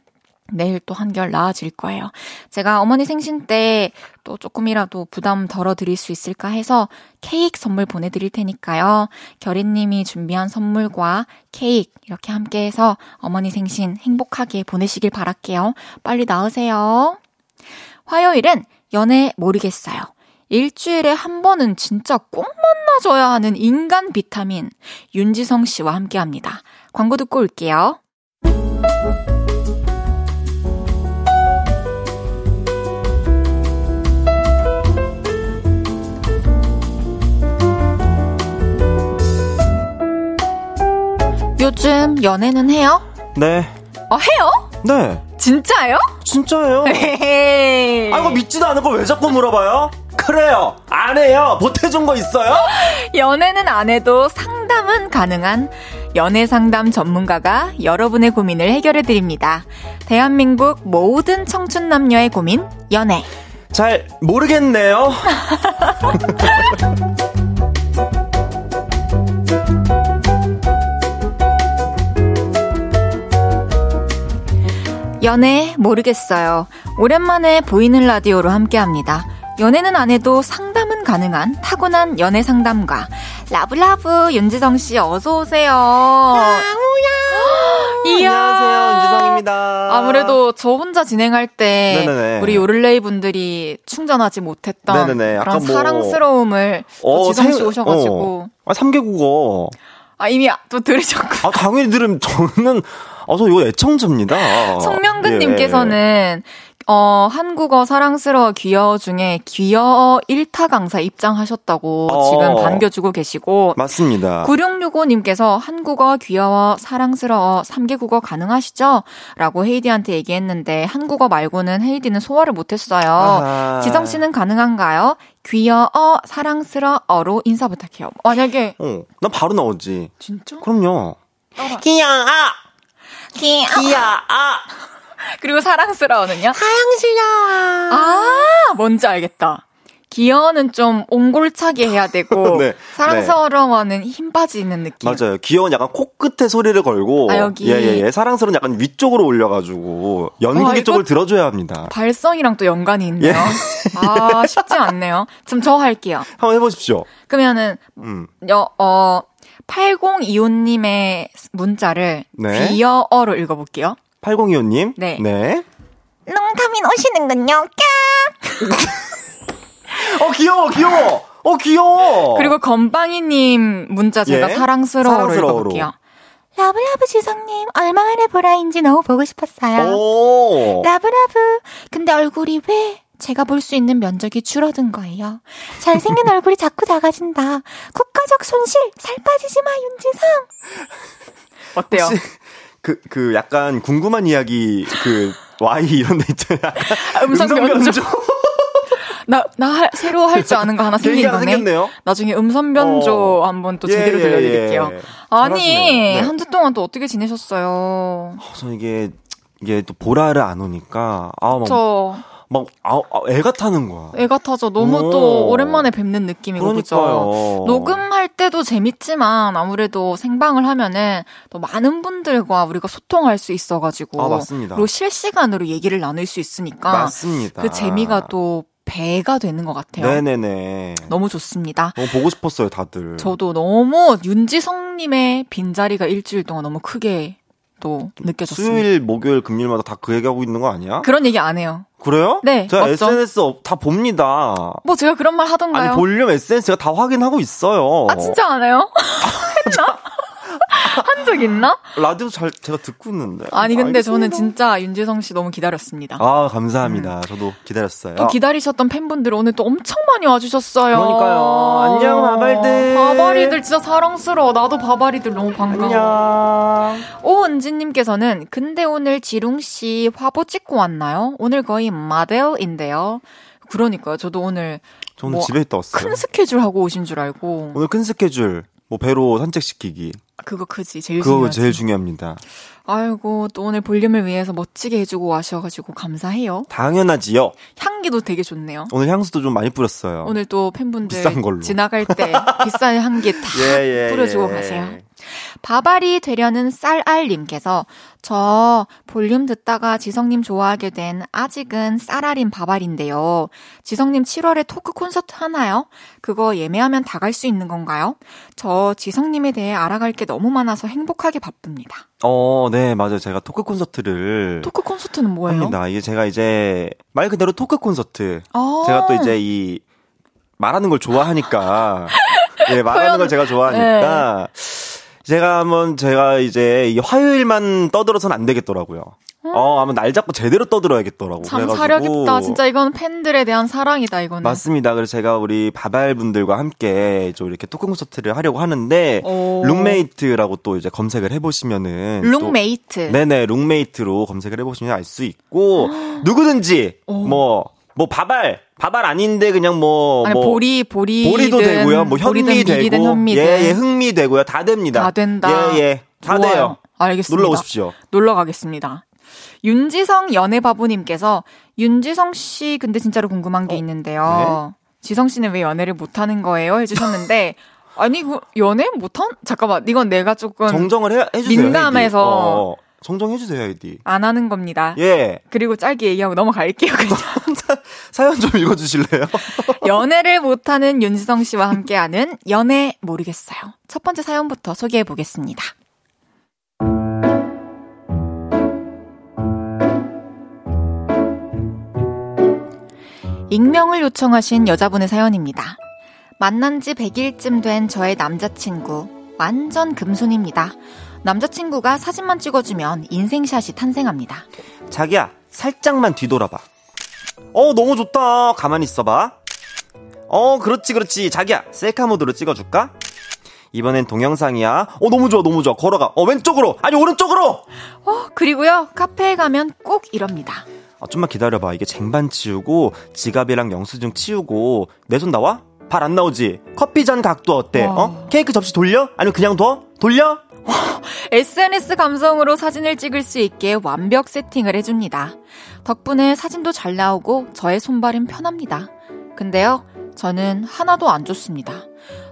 내일 또 한결 나아질 거예요. 제가 어머니 생신 때 또 조금이라도 부담 덜어드릴 수 있을까 해서 케이크 선물 보내드릴 테니까요. 결인님이 준비한 선물과 케이크 이렇게 함께 해서 어머니 생신 행복하게 보내시길 바랄게요. 빨리 나으세요. 화요일은 연애 모르겠어요. 일주일에 한 번은 진짜 꼭 만나줘야 하는 인간 비타민 윤지성 씨와 함께 합니다. 광고 듣고 올게요. 요즘 연애는 해요? 네. 어, 해요? 네. 진짜요? 진짜예요. 헤헤. 아, 이거 믿지도 않은 걸 왜 자꾸 물어봐요? 그래요. 안 해요. 보태준 거 있어요? 연애는 안 해도 상담은 가능한 연애 상담 전문가가 여러분의 고민을 해결해 드립니다. 대한민국 모든 청춘 남녀의 고민, 연애. 잘 모르겠네요. 연애 모르겠어요. 오랜만에 보이는 라디오로 함께 합니다. 연애는 안 해도 상담은 가능한 타고난 연애 상담가. 라브라브 윤지성 씨 어서 오세요. 이야. 안녕하세요. 윤지성입니다. 아무래도 저 혼자 진행할 때 네네네. 우리 요를레이 분들이 충전하지 못했던 네네네. 그런 뭐- 사랑스러움을 또 어, 지성 씨 생- 오셔 가지고 어. 아, 3개 국어. 아 이미 또 들으셨고 아, 당연히 들으면 저는, 아, 저 이거 애청자입니다. 송명근님께서는 어 한국어 사랑스러워 귀여워 중에 귀여워 1타 강사 입장하셨다고 어. 지금 반겨주고 계시고 예. 맞습니다. 9665님께서 한국어 귀여워 사랑스러워 3개 국어 가능하시죠? 라고 헤이디한테 얘기했는데 한국어 말고는 헤이디는 소화를 못했어요. 아하. 지성 씨는 가능한가요? 귀여워 사랑스러워로 인사 부탁해요. 만약에 어, 난 바로 나오지. 진짜? 그럼요. 귀여워 귀여워 아! 그리고 사랑스러워는요? 사랑스러워. 아, 뭔지 알겠다. 귀여워는 좀 옹골차게 해야 되고 네, 사랑스러워는 힘 빠지는 느낌. 맞아요. 귀여운 약간 코끝에 소리를 걸고. 아, 여기. 예, 예, 예. 사랑스러운 약간 위쪽으로 올려가지고. 와, 연기 이거- 쪽을 들어줘야 합니다. 발성이랑 또 연관이 있네요. 예. 아, 쉽지 않네요. 지금 저 할게요. 한번 해보십시오. 그러면은 음. 여, 어 8025님의 문자를 네. 귀여워로 읽어볼게요. 8025님. 네. 네. long time no see는군요. 어, 귀여워, 귀여워! 어, 귀여워! 그리고 건방이님 문자 제가 예. 사랑스러워로, 사랑스러워로. 읽어볼게요. love love 지성님 얼마 만에 보라인지 너무 보고 싶었어요. 오! love love. 근데 얼굴이 왜 제가 볼 수 있는 면적이 줄어든 거예요. 잘생긴 얼굴이 자꾸 작아진다. 국가적 손실. 살 빠지지 마, 윤지성. 어때요? 혹시 그, 그 약간 궁금한 이야기, 그, Y 이런 데 있잖아요. 음성 변조. 나, 나 할- 새로 할 줄 아는 거 하나 생긴 거네. 생겼네요. 나중에 음성 변조 어. 한번 또 예, 제대로 예, 들려드릴게요. 예. 아니. 네. 한주 동안 또 어떻게 지내셨어요? 저 이게, 이게 또 보라를 안 오니까, 아, 막, 저 막, 아, 아, 애가 타는 거야. 애가 타죠. 너무 오. 또 오랜만에 뵙는 느낌이고 그죠? 그러니까요. 녹음할 때도 재밌지만 아무래도 생방을 하면은 또 많은 분들과 우리가 소통할 수 있어가지고 아, 맞습니다. 그리고 실시간으로 얘기를 나눌 수 있으니까 맞습니다. 그 재미가 또 배가 되는 것 같아요. 네네네. 너무 좋습니다. 너무 보고 싶었어요, 다들. 저도 너무 윤지성님의 빈자리가 일주일 동안 너무 크게 또 느껴졌습니다. 수요일, 목요일, 금요일마다 다 그 얘기하고 있는 거 아니야? 그런 얘기 안 해요. 그래요? 네, 제가 맞죠? SNS 업- 다 봅니다. 뭐 제가 그런 말 하던가요? 아니, 볼륨 SNS가 다 확인하고 있어요. 아 진짜 안 해요? 했나? 한 적 있나? 라디오 잘, 제가 듣고 있는데. 아니 근데 저는 알겠습니다. 진짜 윤지성 씨 너무 기다렸습니다. 아, 감사합니다. 저도 기다렸어요. 또 기다리셨던 팬분들 오늘 또 엄청 많이 와주셨어요. 그러니까요. 안녕, 밥알들. 밥알이들 진짜 사랑스러워. 나도 밥알이들 너무 반가워. 안녕. 오은지님께서는 근데 오늘 지룽 씨 화보 찍고 왔나요? 오늘 거의 모델인데요. 그러니까요. 저도 오늘 저는 뭐 집에 있다 왔어요. 큰 스케줄 하고 오신 줄 알고 오늘 큰 스케줄. 뭐 배로 산책시키기. 그거 크지 제일 그거 중요하지. 제일 중요합니다. 아이고 또 오늘 볼륨을 위해서 멋지게 해주고 와셔가지고 감사해요. 당연하지요. 향기도 되게 좋네요. 오늘 향수도 좀 많이 뿌렸어요. 오늘 또 팬분들 비싼 걸로. 지나갈 때 비싼 향기 다 예, 예, 뿌려주고 예. 가세요. 밥알이 되려는 쌀알님께서 저 볼륨 듣다가 지성님 좋아하게 된 아직은 쌀알인 밥알인데요. 지성님 7월에 토크 콘서트 하나요? 그거 예매하면 다 갈 수 있는 건가요? 저 지성님에 대해 알아갈 게 너무 많아서 행복하게 바쁩니다. 어, 네, 맞아요. 제가 토크 콘서트를 토크 콘서트는 뭐예요? 합니다. 이게 제가 이제 말 그대로 토크 콘서트. 아. 제가 또 이제 이 말하는 걸 좋아하니까 예, 말하는 표현- 걸 제가 좋아하니까 제가 한번 제가 이제 이 화요일만 떠들어서는 안 되겠더라고요. 어, 아마 날 잡고 제대로 떠들어야겠더라고. 참 있다. 진짜 이건 팬들에 대한 사랑이다, 이거는. 맞습니다. 그래서 제가 우리 밥알 분들과 함께 좀 이렇게 토크 콘서트를 하려고 하는데 오. 룸메이트라고 또 이제 검색을 해보시면은 또- 룸메이트. 네네 룸메이트로 검색을 해보시면 알 수 있고 누구든지 뭐뭐 밥알 밥알 아닌데 그냥 뭐 아니, 뭐 보리, 보리. 보리도 되고요. 뭐 현미 되고 현미든. 예, 예, 흥미 되고요. 다 됩니다. 다 된다. 예, 예. 다 좋아요. 돼요. 알겠습니다. 놀러 오십시오. 놀러 가겠습니다. 윤지성 연애 바보님께서 윤지성 씨 근데 진짜로 궁금한 게 있는데요. 지성 씨는 왜 연애를 못 하는 거예요? 해주셨는데 아니 그 연애 못한? 잠깐만 이건 내가 조금 정정을 해, 해주세요. 민감해서. 정정해주세요, 헤이디. 안 하는 겁니다. 예. 그리고 짧게 얘기하고 넘어갈게요. 그냥 사연 좀 읽어주실래요? 연애를 못하는 윤지성 씨와 함께하는 연애 모르겠어요. 첫 번째 사연부터 소개해 보겠습니다. 익명을 요청하신 여자분의 사연입니다. 만난 지 100일쯤 된 저의 남자친구. 완전 금손입니다. 남자친구가 사진만 찍어주면 인생샷이 탄생합니다. 자기야, 살짝만 뒤돌아봐. 어, 너무 좋다. 가만히 있어봐. 어, 그렇지, 그렇지. 자기야, 셀카 모드로 찍어줄까? 이번엔 동영상이야. 어, 너무 좋아, 너무 좋아. 걸어가. 어, 왼쪽으로. 아니, 오른쪽으로! 어, 그리고요, 카페에 가면 꼭 이럽니다. 아, 좀만 기다려봐. 이게 쟁반 치우고, 지갑이랑 영수증 치우고, 내 손 나와? 발 안 나오지? 커피 잔 각도 어때? 와. 어? 케이크 접시 돌려? 아니면 그냥 둬? 돌려? SNS 감성으로 사진을 찍을 수 있게 완벽 세팅을 해줍니다. 덕분에 사진도 잘 나오고 저의 손발은 편합니다. 근데요, 저는 하나도 안 좋습니다.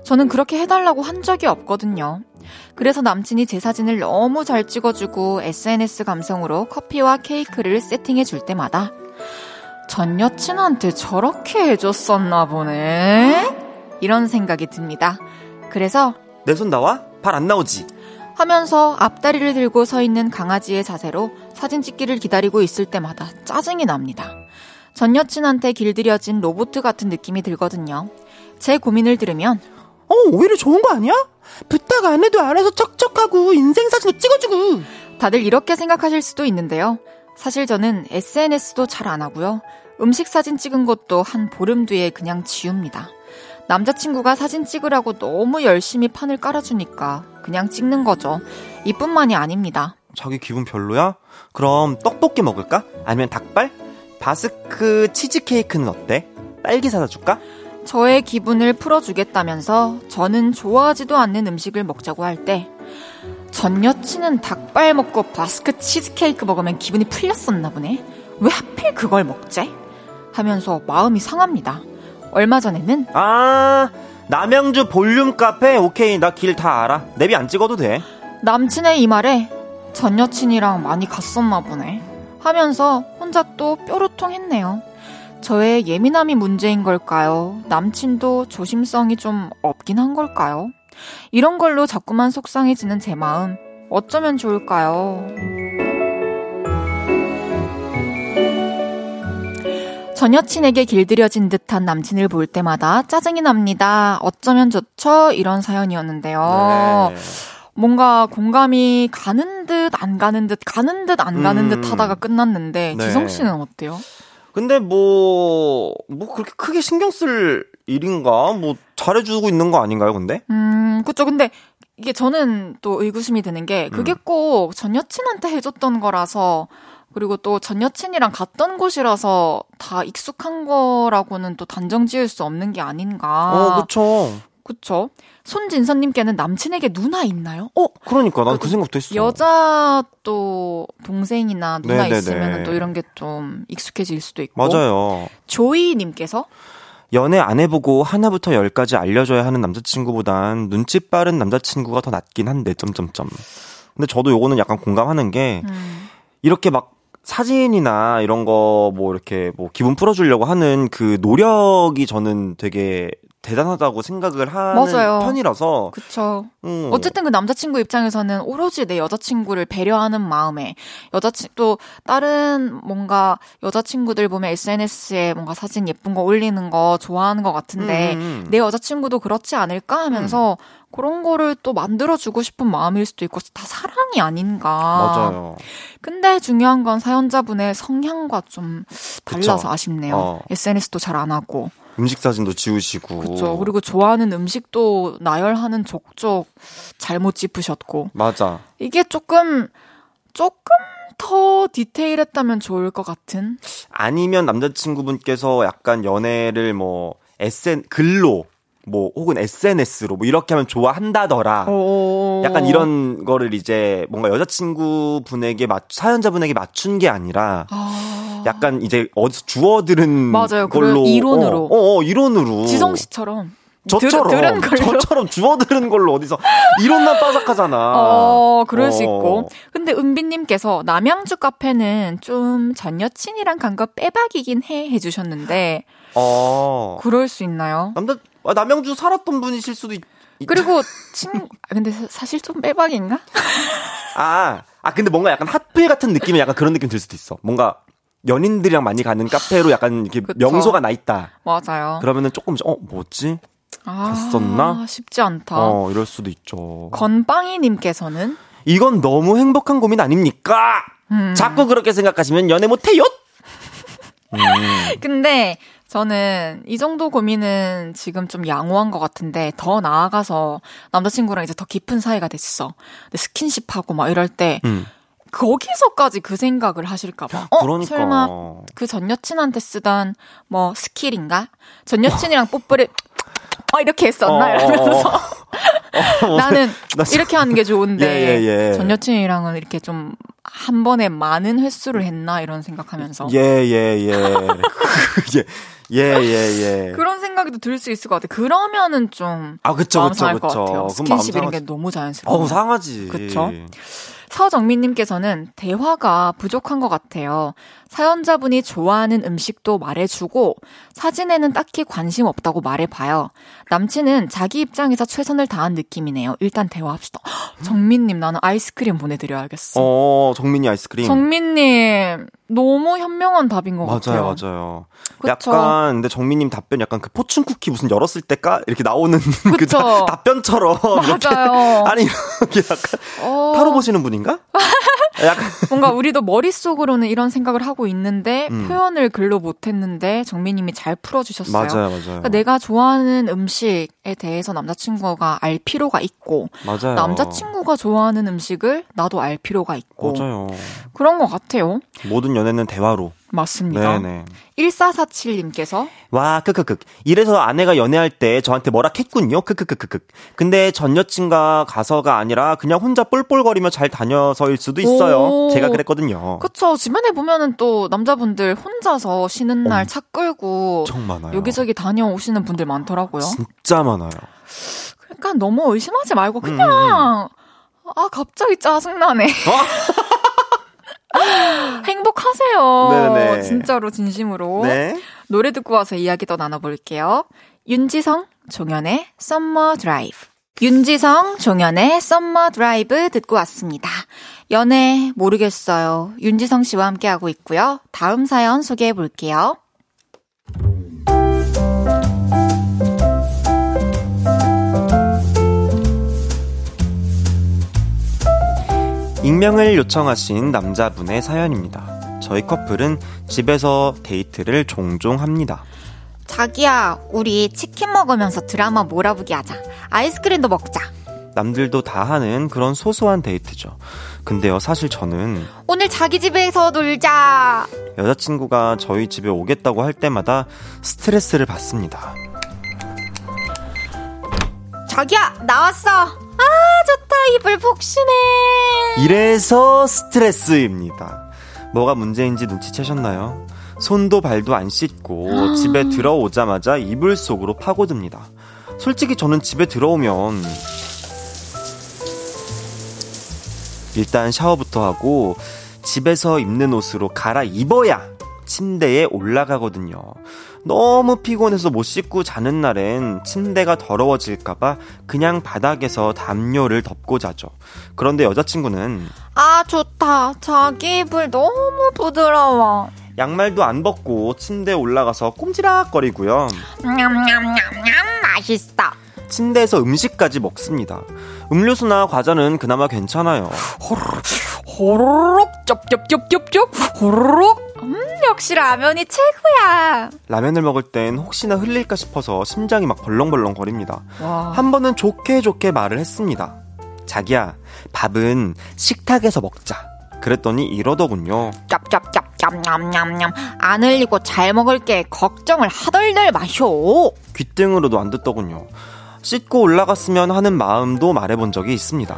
저는 그렇게 해달라고 한 적이 없거든요. 그래서 남친이 제 사진을 너무 잘 찍어주고 SNS 감성으로 커피와 케이크를 세팅해 줄 때마다 전 여친한테 저렇게 해줬었나 보네? 이런 생각이 듭니다. 그래서 내 손 나와? 발 안 나오지? 하면서 앞다리를 들고 서 있는 강아지의 자세로 사진 찍기를 기다리고 있을 때마다 짜증이 납니다. 전 여친한테 길들여진 로봇 같은 느낌이 들거든요. 제 고민을 들으면 어, 오히려 좋은 거 아니야? 부탁 안 해도 알아서 척척하고 인생 사진도 찍어주고. 다들 이렇게 생각하실 수도 있는데요. 사실 저는 SNS도 잘 안 하고요. 음식 사진 찍은 것도 한 보름 뒤에 그냥 지웁니다. 남자친구가 사진 찍으라고 너무 열심히 판을 깔아주니까 그냥 찍는 거죠. 이뿐만이 아닙니다. 자기 기분 별로야? 그럼 떡볶이 먹을까? 아니면 닭발? 바스크 치즈케이크는 어때? 딸기 사다 줄까? 저의 기분을 풀어주겠다면서 저는 좋아하지도 않는 음식을 먹자고 할 때, 전 여친은 닭발 먹고 바스크 치즈케이크 먹으면 기분이 풀렸었나 보네? 왜 하필 그걸 먹지? 하면서 마음이 상합니다. 얼마 전에는 아, 남양주 볼륨 카페? 오케이, 나 길 다 알아. 내비 안 찍어도 돼. 남친의 이 말에 전 여친이랑 많이 갔었나 보네. 하면서 혼자 또 뾰루통했네요. 저의 예민함이 문제인 걸까요? 남친도 조심성이 좀 없긴 한 걸까요? 이런 걸로 자꾸만 속상해지는 제 마음, 어쩌면 좋을까요? 전 여친에게 길들여진 듯한 남친을 볼 때마다 짜증이 납니다. 어쩌면 좋죠? 이런 사연이었는데요. 네. 뭔가 공감이 가는 듯 안 가는 듯 가는 듯 안 가는 음. 듯 하다가 끝났는데 네. 지성 씨는 어때요? 근데 뭐, 뭐 그렇게 크게 신경 쓸 일인가? 뭐 잘해주고 있는 거 아닌가요, 근데? 음, 그쵸. 근데 이게 저는 또 의구심이 드는 게 그게 음. 꼭전 여친한테 해줬던 거라서 그리고 또 전 여친이랑 갔던 곳이라서 다 익숙한 거라고는 또 단정 지을 수 없는 게 아닌가. 어, 그쵸. 그쵸. 손진선님께는 남친에게 누나 있나요? 어? 그러니까 난그 생각도 했어. 여자 또 동생이나 누나 네네네. 있으면 또 이런 게 좀 익숙해질 수도 있고. 맞아요. 조이님께서 연애 안 해보고 하나부터 열까지 알려줘야 하는 남자친구보단 눈치 빠른 남자친구가 더 낫긴 한데, 점점점. 근데 저도 요거는 약간 공감하는 게, 음, 이렇게 막 사진이나 이런 거 뭐 이렇게 뭐 기분 풀어주려고 하는 그 노력이 저는 되게 대단하다고 생각을 하는 맞아요. 편이라서. 그쵸. 음. 어쨌든 그 남자친구 입장에서는 오로지 내 여자친구를 배려하는 마음에 여자친 또 다른 뭔가 여자친구들 보면 SNS에 뭔가 사진 예쁜 거 올리는 거 좋아하는 것 같은데 음, 음. 내 여자친구도 그렇지 않을까 하면서 그런 거를 또 만들어주고 싶은 마음일 수도 있고 다 사랑이 아닌가. 맞아요. 근데 중요한 건 사연자분의 성향과 좀 달라서 그쵸. 아쉽네요. 어. SNS도 잘 안 하고. 음식 사진도 지우시고. 그렇죠. 그리고 좋아하는 음식도 나열하는 족족 잘못 짚으셨고. 맞아. 이게 조금 조금 더 디테일했다면 좋을 것 같은. 아니면 남자친구분께서 약간 연애를 뭐 SN 글로 뭐 혹은 SNS로 뭐 이렇게 하면 좋아한다더라. 오. 약간 이런 거를 이제 뭔가 여자친구 분에게 맞 사연자 분에게 맞춘 게 아니라 아. 약간 이제 어디서 주워들은 맞아요. 걸로 이론으로. 어, 어, 어, 이론으로 지성 씨처럼 저처럼 들, 들은 걸로. 저처럼 주워들은 걸로 어디서 이론만 빠삭하잖아. 어, 그럴 수 어. 있고. 근데 은비님께서 남양주 카페는 좀 전 여친이랑 간 거 빼박이긴 해 해주셨는데, 어. 그럴 수 있나요? 남자 아, 남양주 살았던 분이실 수도 있. 있- 그리고 친, 아, 근데 사- 사실 좀 빼박인가? 아, 아 근데 뭔가 약간 핫플 같은 느낌이 약간 그런 느낌 들 수도 있어. 뭔가 연인들이랑 많이 가는 카페로 약간 이렇게 그쵸. 명소가 나 있다. 맞아요. 그러면은 조금 어 뭐지? 아, 갔었나? 쉽지 않다. 어 이럴 수도 있죠. 건빵이님께서는 이건 너무 행복한 고민 아닙니까? 음. 자꾸 그렇게 생각하시면 연애 못해요. 근데 저는 이 정도 고민은 지금 좀 양호한 것 같은데 더 나아가서 남자친구랑 이제 더 깊은 사이가 됐어. 근데 스킨십하고 막 이럴 때 음. 거기서까지 그 생각을 하실까봐. 어, 그러니까. 설마 그 전 여친한테 쓰던 뭐 스킬인가? 전 여친이랑 뽀뽀를 어 이렇게 했었나? 어, 이러면서 어, 나는 나 지금- 이렇게 하는 게 좋은데 예, 예, 예. 전 여친이랑은 이렇게 좀 한 번에 많은 횟수를 했나 이런 생각하면서 예예예 예 예 예 예. 그런 생각도 들 수 있을 것 같아. 그러면은 좀아 그쵸 마음 그쵸 상할 것 그쵸. 같아요. 스킨십 이런 게. 너무 자연스러워. 어우 상하지. 그쵸? 서정민님께서는 대화가 부족한 것 같아요. 사연자분이 좋아하는 음식도 말해주고 사진에는 딱히 관심 없다고 말해봐요. 남친은 자기 입장에서 최선을 다한 느낌이네요. 일단 대화합시다. 헉, 정민님 나는 아이스크림 보내드려야겠어. 어 정민이 아이스크림. 정민님 너무 현명한 답인 것 같아요. 맞아요, 맞아요. 약간 근데 정민님 답변 약간 그 포춘 쿠키 무슨 열었을 때까 이렇게 나오는 그? 다- 답변처럼 이렇게 맞아요. 아니 이렇게 약간 어, 타로 보시는 분인가? 약간 뭔가 우리도 머릿속으로는 이런 생각을 하고 있는데 음. 표현을 글로 못했는데 정민님이 잘 풀어주셨어요. 맞아요, 맞아요. 그러니까 내가 좋아하는 음식에 대해서 남자친구가 알 필요가 있고 맞아요. 남자친구가 좋아하는 음식을 나도 알 필요가 있고 맞아요. 그런 것 같아요. 모든 연애는 대화로. 맞습니다. 네네. 1447님께서 와, 크크크. 이래서 아내가 연애할 때 저한테 뭐라 했군요. 크크크크크. 근데 전 여친과 가서가 아니라 그냥 혼자 뿔뿔거리며 잘 다녀서일 수도 있어요. 오. 제가 그랬거든요. 그쵸 주변에 보면은 또 남자분들 혼자서 쉬는 날 차 끌고. 여기저기 다녀오시는 분들 많더라고요. 진짜 많아요. 그러니까 너무 의심하지 말고 음, 그냥 아 갑자기 짜증나네. 행복하세요. 네네. 진짜로 진심으로. 네. 노래 듣고 와서 이야기 더 나눠볼게요. 윤지성, 종현의 Summer Drive. 윤지성, 종현의 Summer Drive 듣고 왔습니다. 연애 모르겠어요. 윤지성 씨와 함께하고 있고요. 다음 사연 소개해 볼게요. 익명을 요청하신 남자분의 사연입니다. 저희 커플은 집에서 데이트를 종종 합니다. 자기야, 우리 치킨 먹으면서 드라마 몰아보기 하자. 아이스크림도 먹자. 남들도 다 하는 그런 소소한 데이트죠. 근데요, 사실 저는 오늘 자기 집에서 놀자. 여자친구가 저희 집에 오겠다고 할 때마다 스트레스를 받습니다. 자기야, 나왔어. 아, 이불 폭신해. 이래서 스트레스입니다. 뭐가 문제인지 눈치채셨나요? 손도 발도 안 씻고 집에 들어오자마자 이불 속으로 파고듭니다. 솔직히 저는 집에 들어오면 일단 샤워부터 하고 집에서 입는 옷으로 갈아 입어야 침대에 올라가거든요. 너무 피곤해서 못 씻고 자는 날엔 침대가 더러워질까봐 그냥 바닥에서 담요를 덮고 자죠. 그런데 여자친구는 아, 좋다. 자기 이불 너무 부드러워. 양말도 안 벗고 침대에 올라가서 꼼지락거리고요. 냠냠냠냠, 맛있어. 침대에서 음식까지 먹습니다. 음료수나 과자는 그나마 괜찮아요. 호로록, 쩝쩝쩝쩝쩝, 호로록. 음, 역시 라면이 최고야. 라면을 먹을 땐 혹시나 흘릴까 싶어서 심장이 막 벌렁벌렁 거립니다. 와. 한 번은 좋게 좋게 말을 했습니다. 자기야, 밥은 식탁에서 먹자. 그랬더니 이러더군요. 짭짭짭짭, 냠냠냠. 안 흘리고 잘 먹을게. 걱정을 하덜덜 마쇼. 귓등으로도 안 듣더군요. 씻고 올라갔으면 하는 마음도 말해본 적이 있습니다.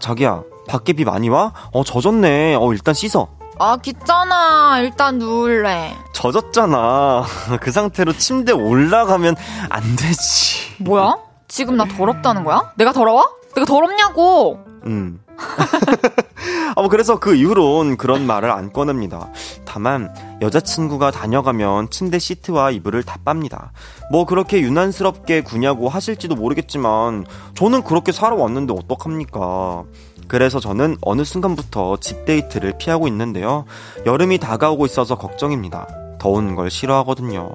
자기야, 밖에 비 많이 와? 어, 젖었네. 어, 일단 씻어. 아, 귀찮아. 일단 누울래. 젖었잖아. 그 상태로 침대 올라가면 안 되지. 뭐야? 지금 나 더럽다는 거야? 내가 더러워? 내가 더럽냐고! 음. 아, 뭐, 그래서 그 이후론 그런 말을 안 꺼냅니다. 다만, 여자친구가 다녀가면 침대 시트와 이불을 다 빱니다. 뭐, 그렇게 유난스럽게 구냐고 하실지도 모르겠지만, 저는 그렇게 살아왔는데 어떡합니까? 그래서 저는 어느 순간부터 집 데이트를 피하고 있는데요. 여름이 다가오고 있어서 걱정입니다. 더운 걸 싫어하거든요.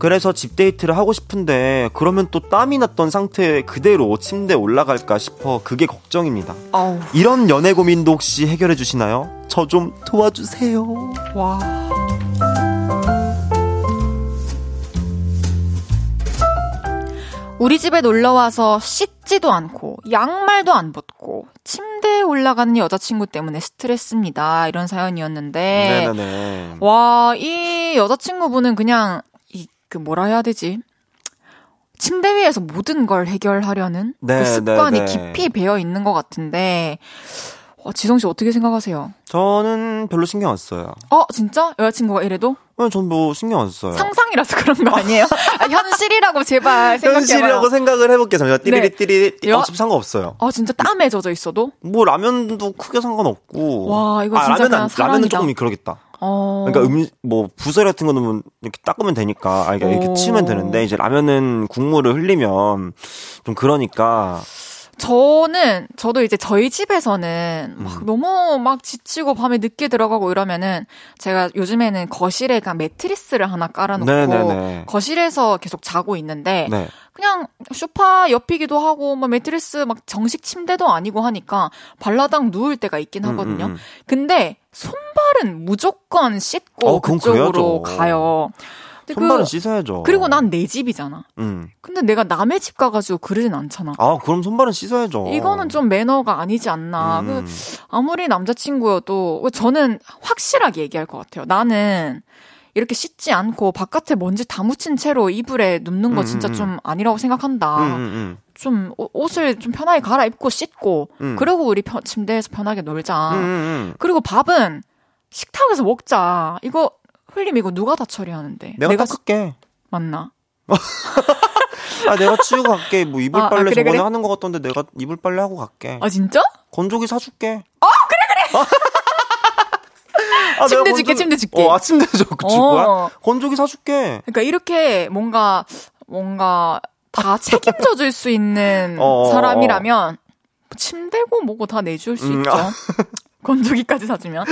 그래서 집 데이트를 하고 싶은데 그러면 또 땀이 났던 상태에 그대로 침대에 올라갈까 싶어 그게 걱정입니다. 아우, 이런 연애 고민도 혹시 해결해 주시나요? 저 좀 도와주세요. 와. 우리 집에 놀러 와서 씻지도 않고 양말도 안 벗고 침대에 올라가는 여자친구 때문에 스트레스입니다. 이런 사연이었는데 네네네. 와, 이 여자친구분은 그냥 이 그 뭐라 해야 되지? 침대 위에서 모든 걸 해결하려는 네, 그 습관이 네, 네. 깊이 배어 있는 것 같은데 어, 지성 씨 어떻게 생각하세요? 저는 별로 신경 안 써요. 어, 진짜? 여자친구가 이래도? 전뭐 신경 안 써요. 상상이라서 그런 거 아니에요? 아, 현실이라고 제발 생각해봐요. 현실이라고 생각을 해볼게요. 잠시만. 띠리리 네. 띠리리. 띠- 여- 어차피 상관없어요. 아, 진짜 땀에 젖어 있어도? 뭐 라면도 크게 상관없고. 와, 이거 아, 진짜 라면은, 그냥 라면은 사랑이다. 조금 그러겠다. 어. 그러니까 음, 뭐 부설 같은 거는 이렇게 닦으면 되니까, 아, 그러니까 오. 이렇게 치우면 되는데 이제 라면은 국물을 흘리면 좀 그러니까. 저는 저도 이제 저희 집에서는 음. 막 너무 막 지치고 밤에 늦게 들어가고 이러면은 제가 요즘에는 거실에 그냥 매트리스를 하나 깔아놓고 네네네. 거실에서 계속 자고 있는데 네. 그냥 소파 옆이기도 하고 뭐 매트리스 막 정식 침대도 아니고 하니까 발라당 누울 때가 있긴 하거든요. 음, 음, 음. 근데 손발은 무조건 씻고 어, 그쪽으로. 가요. 근데 손발은 그- 씻어야죠. 그리고 난 내 집이잖아. 음. 근데 내가 남의 집 가가지고 그러진 않잖아. 아, 그럼 손발은 씻어야죠. 이거는 좀 매너가 아니지 않나. 음. 그 아무리 남자친구여도 저는 확실하게 얘기할 것 같아요. 나는 이렇게 씻지 않고 바깥에 먼지 다 묻힌 채로 이불에 눕는 거 음, 진짜 음, 좀 아니라고 생각한다. 음, 음, 좀 옷- 옷을 좀 편하게 갈아입고 씻고 음. 그리고 우리 편- 침대에서 편하게 놀자. 음, 음, 음. 그리고 밥은 식탁에서 먹자. 이거 흘림 이거 누가 다 처리하는데? 내가, 닦을게. 맞나? 아, 내가 치우고 갈게. 뭐 이불 아, 아, 빨래 그래, 저번에 그래? 하는 것 같던데 내가 이불 빨래 하고 갈게. 아 진짜? 건조기 사줄게. 어, 그래, 그래! 아, 침대 내가 줄게, 침대 줄게. 어, 아, 침대 줄줄 거야? 어. 건조기 사줄게. 그러니까 이렇게 뭔가 뭔가 다 책임져 줄 수 있는 어, 어, 사람이라면 침대고 뭐고 다 내줄 수 음, 있죠. 아. 건조기까지 사주면.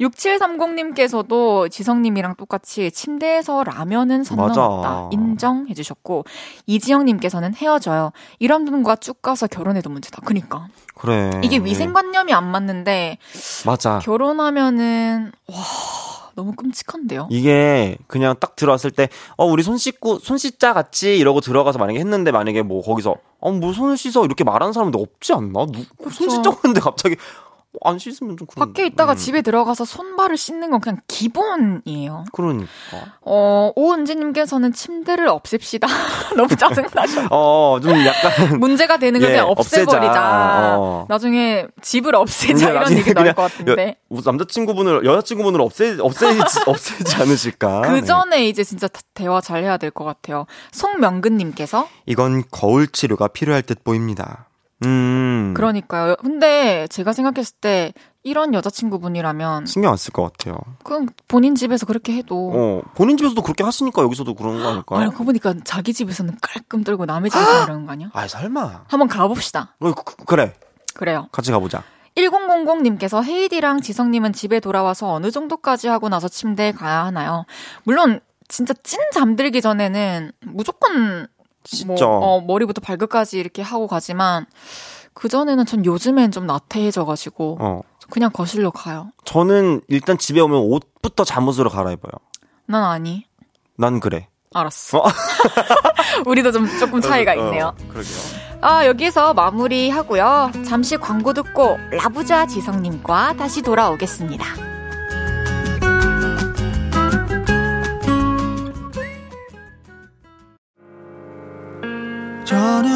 6730님께서도 지성님이랑 똑같이 침대에서 라면은 선 맞아. 넘었다. 인정해 주셨고, 이지영님께서는 헤어져요. 이런 분과 쭉 가서 결혼해도 문제다. 그니까. 그래. 이게 위생관념이 안 맞는데, 맞아. 결혼하면은, 와, 너무 끔찍한데요? 이게 그냥 딱 들어왔을 때, 어, 우리 손 씻고, 손 씻자 같이 이러고 들어가서 만약에 했는데 만약에 뭐 거기서, 어, 뭐 손을 씻어 이렇게 말하는 사람도 없지 않나? 누, 손 씻자고 했는데 갑자기, 어, 안 씻으면 좀 그런. 밖에 있다가 음, 집에 들어가서 손발을 씻는 건 그냥 기본이에요. 그러니까. 어, 오은지님께서는 침대를 없앱시다. 너무 짜증나죠. 어, 좀 약간. 문제가 되는 걸 예, 그냥 없애버리자. 없애자. 어. 나중에 집을 없애자 이런 얘기 나올 것 같은데. 여- 뭐 남자친구분을, 여자친구분을 없애, 없애지, 없애지 않으실까? 그 네. 전에 이제 진짜 다- 대화 잘 해야 될 것 같아요. 송명근님께서 이건 거울 치료가 필요할 듯 보입니다. 음. 그러니까요. 근데 제가 생각했을 때 이런 여자친구분이라면 신경 안 쓸 것 같아요. 그럼 본인 집에서 그렇게 해도 어, 본인 집에서도 그렇게 하시니까 여기서도 그런 거 아닐까요? 아니 그거 보니까 자기 집에서는 깔끔 떨고 남의 집에서 이러는 거 아니야? 아이, 설마. 한번 가봅시다. 어, 그, 그, 그래. 그래요. 같이 가보자. 1000님께서 헤이디랑 지성님은 집에 돌아와서 어느 정도까지 하고 나서 침대에 가야 하나요? 물론 진짜 찐 잠들기 전에는 무조건 뭐, 진짜. 어, 머리부터 발끝까지 이렇게 하고 가지만 그 전에는 전 요즘엔 좀 나태해져가지고 어. 그냥 거실로 가요. 저는 일단 집에 오면 옷부터 잠옷으로 갈아입어요. 난 아니. 난 그래. 알았어. 어? 우리도 좀 조금 차이가 있네요. 어, 그러게요. 아, 여기서 마무리하고요. 잠시 광고 듣고 라부자 지성님과 다시 돌아오겠습니다. 저녁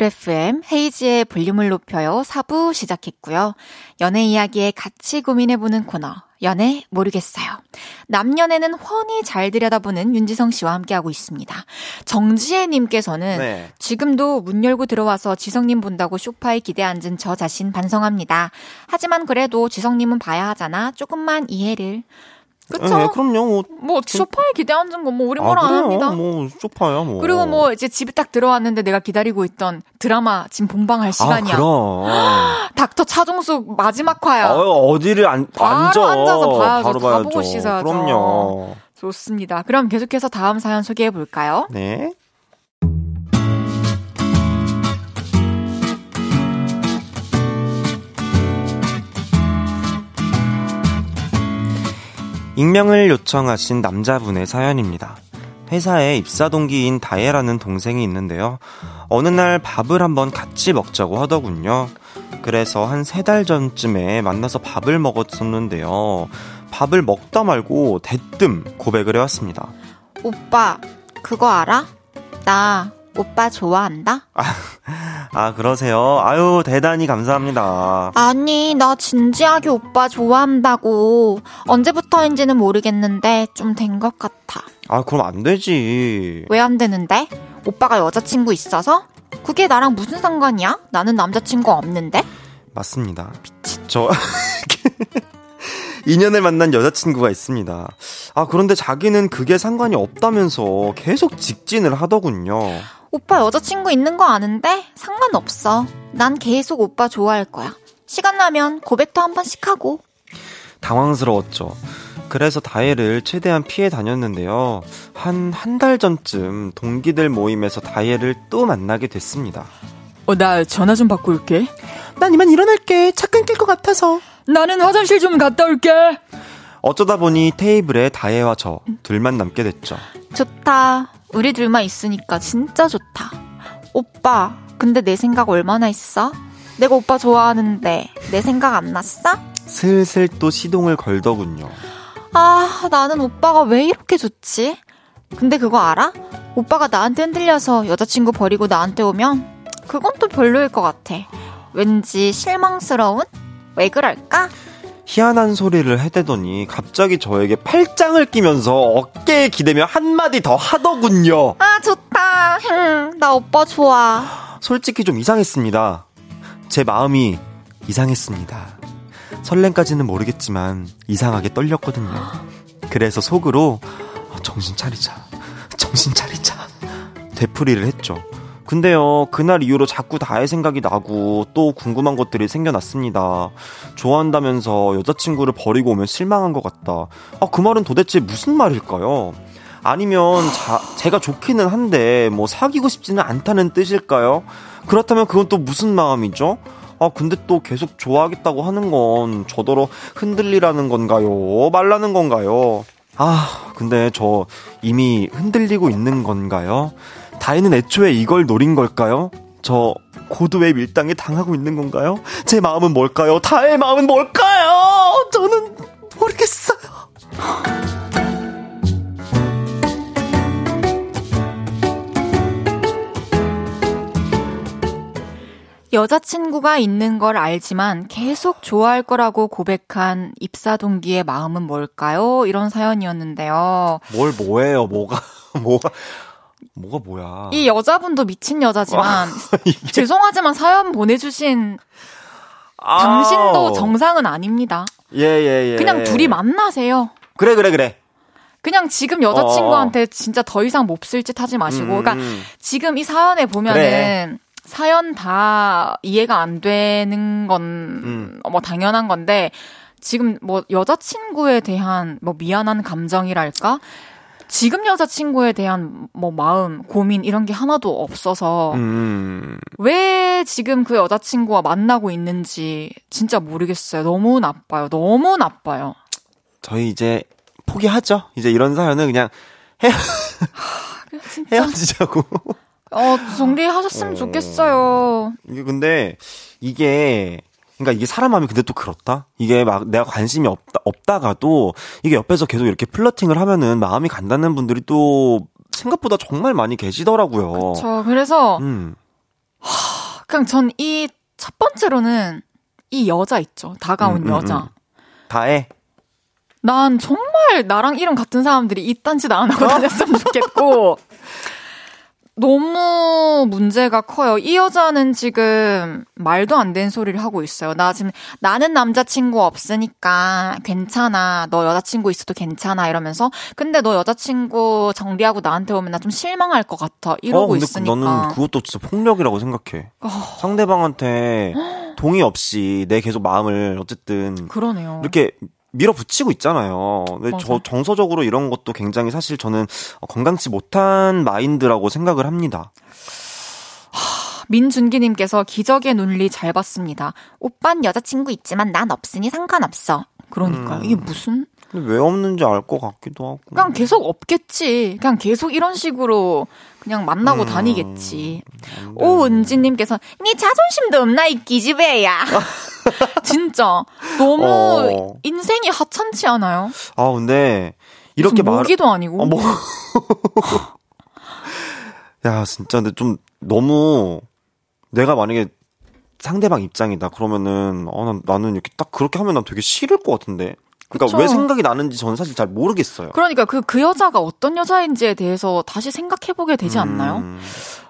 FM 헤이지의 볼륨을 높여요 4부 시작했고요. 연애 이야기에 같이 고민해보는 코너 연애 모르겠어요. 남연애는 훤히 잘 들여다보는 윤지성 씨와 함께하고 있습니다. 정지혜 님께서는 네. 지금도 문 열고 들어와서 지성 님 본다고 소파에 기대 앉은 저 자신 반성합니다. 하지만 그래도 지성 님은 봐야 하잖아. 조금만 이해를. 그쵸? 네, 그럼요. 뭐, 뭐 소파에 기대 앉은 건뭐 우리 뭐라 아, 안. 합니다. 뭐, 소파야, 뭐. 그리고 뭐 이제 집에 딱 들어왔는데 내가 기다리고 있던 드라마 지금 본방할 시간이야. 아, 그럼. 닥터 차종숙 마지막 화야. 어, 어디를 안, 바로 앉아. 앉아서 봐야죠. 바로 다 봐야죠. 보고 씻어야죠. 그럼요. 좋습니다. 그럼 계속해서 다음 사연 소개해 볼까요? 네. 익명을 요청하신 남자분의 사연입니다. 회사에 입사 동기인 다혜라는 동생이 있는데요. 어느 날 밥을 한번 같이 먹자고 하더군요. 그래서 한 세 달 전쯤에 만나서 밥을 먹었었는데요. 밥을 먹다 말고 대뜸 고백을 해왔습니다. 오빠 그거 알아? 나 오빠 좋아한다? 아, 그러세요? 아유, 대단히 감사합니다. 아니 나 진지하게 오빠 좋아한다고. 언제부터인지는 모르겠는데 좀 된 것 같아. 아, 그럼 안 되지. 왜 안 되는데? 오빠가 여자친구 있어서? 그게 나랑 무슨 상관이야? 나는 남자친구 없는데? 맞습니다. 저, 2년을 만난 여자친구가 있습니다. 아, 그런데 자기는 그게 상관이 없다면서 계속 직진을 하더군요. 오빠 여자친구 있는 거 아는데 상관없어. 난 계속 오빠 좋아할 거야. 시간 나면 고백도 한 번씩 하고. 당황스러웠죠. 그래서 다혜를 최대한 피해 다녔는데요. 한, 한 달 전쯤 동기들 모임에서 다혜를 또 만나게 됐습니다. 어, 나 전화 좀 받고 올게. 난 이만 일어날게. 차 끊길 것 같아서. 나는 화장실 좀 갔다 올게. 어쩌다 보니 테이블에 다혜와 저 둘만 남게 됐죠. 좋다. 우리 둘만 있으니까 진짜 좋다. 오빠, 근데 내 생각 얼마나 있어? 내가 오빠 좋아하는데 내 생각 안 났어? 슬슬 또 시동을 걸더군요. 아, 나는 오빠가 왜 이렇게 좋지? 근데 그거 알아? 오빠가 나한테 흔들려서 여자친구 버리고 나한테 오면 그건 또 별로일 것 같아. 왠지 실망스러운? 왜 그럴까? 희한한 소리를 해대더니 갑자기 저에게 팔짱을 끼면서 어깨에 기대며 한마디 더 하더군요. 아, 좋다. 흠, 나 오빠 좋아. 솔직히 좀 이상했습니다. 제 마음이 이상했습니다. 설렘까지는 모르겠지만 이상하게 떨렸거든요. 그래서 속으로 어, 정신 차리자. 정신 차리자. 되풀이를 했죠. 근데요, 그날 이후로 자꾸 다의 생각이 나고 또 궁금한 것들이 생겨났습니다. 좋아한다면서 여자친구를 버리고 오면 실망한 것 같다. 아, 그 말은 도대체 무슨 말일까요? 아니면 자, 제가 좋기는 한데 뭐 사귀고 싶지는 않다는 뜻일까요? 그렇다면 그건 또 무슨 마음이죠? 아, 근데 또 계속 좋아하겠다고 하는 건 저더러 흔들리라는 건가요? 말라는 건가요? 아, 근데 저 이미 흔들리고 있는 건가요? 다이는 애초에 이걸 노린 걸까요? 저 고도의 밀당에 당하고 있는 건가요? 제 마음은 뭘까요? 다의 마음은 뭘까요? 저는 모르겠어요. 여자친구가 있는 걸 알지만 계속 좋아할 거라고 고백한 입사 동기의 마음은 뭘까요? 이런 사연이었는데요. 뭘 뭐예요? 뭐가 뭐가 뭐가 뭐야? 이 여자분도 미친 여자지만 죄송하지만 사연 보내주신 당신도 아우. 정상은 아닙니다. 예, 예, 예. 그냥 둘이 만나세요. 그래, 그래, 그래. 그냥 지금 여자친구한테 진짜 더 이상 몹쓸 짓 하지 마시고. 음, 그러니까 음. 지금 이 사연에 보면은 그래. 사연 다 이해가 안 되는 건 음. 뭐 당연한 건데 지금 뭐 여자친구에 대한 뭐 미안한 감정이랄까? 지금 여자친구에 대한 뭐 마음, 고민 이런 게 하나도 없어서 음. 왜 지금 그 여자친구와 만나고 있는지 진짜 모르겠어요. 너무 나빠요. 너무 나빠요. 저희 이제 포기하죠. 이제 이런 사연은 그냥 진짜 헤어지자고. 어 정리하셨으면 좋겠어요. 이게 근데 이게 그러니까 이게 사람 마음이 근데 또 그렇다. 이게 막 내가 관심이 없다 없다가도 이게 옆에서 계속 이렇게 플러팅을 하면은 마음이 간다는 분들이 또 생각보다 정말 많이 계시더라고요. 저 그래서 음. 그냥 전 이 첫 번째로는 이 여자 있죠. 다가온 음, 음, 여자. 음. 다해. 난 정말 나랑 이름 같은 사람들이 이딴 짓 안 하고 다녔으면 좋겠고. 너무 문제가 커요. 이 여자는 지금 말도 안 되는 소리를 하고 있어요. 나 지금 나는 남자친구 없으니까 괜찮아. 너 여자친구 있어도 괜찮아. 이러면서. 근데 너 여자친구 정리하고 나한테 오면 나 좀 실망할 것 같아. 이러고 어, 있으니까. 너는 그것도 진짜 폭력이라고 생각해. 상대방한테 동의 없이 내 계속 마음을 어쨌든 그러네요. 이렇게 밀어붙이고 있잖아요. 근데 맞아. 저 정서적으로 이런 것도 굉장히 사실 저는 건강치 못한 마인드라고 생각을 합니다. 민준기님께서 기적의 논리 잘 봤습니다. 오빤 여자친구 있지만 난 없으니 상관없어. 그러니까요. 음. 이게 무슨? 근데 왜 없는지 알 것 같기도 하고. 그냥 계속 없겠지. 그냥 계속 이런 식으로 그냥 만나고 음. 다니겠지. 오은지님께서 니 자존심도 없나 이 기집애야. 진짜 너무 어. 인생이 하찮지 않아요? 아 근데 이렇게 말. 모기도 아니고. 어, 뭐. 야 진짜 근데 좀 너무 내가 만약에 상대방 입장이다 그러면은 어, 난, 나는 이렇게 딱 그렇게 하면 난 되게 싫을 것 같은데. 그러니까 그쵸. 왜 생각이 나는지 저는 사실 잘 모르겠어요. 그러니까 그, 그 여자가 어떤 여자인지에 대해서 다시 생각해보게 되지 않나요? 음.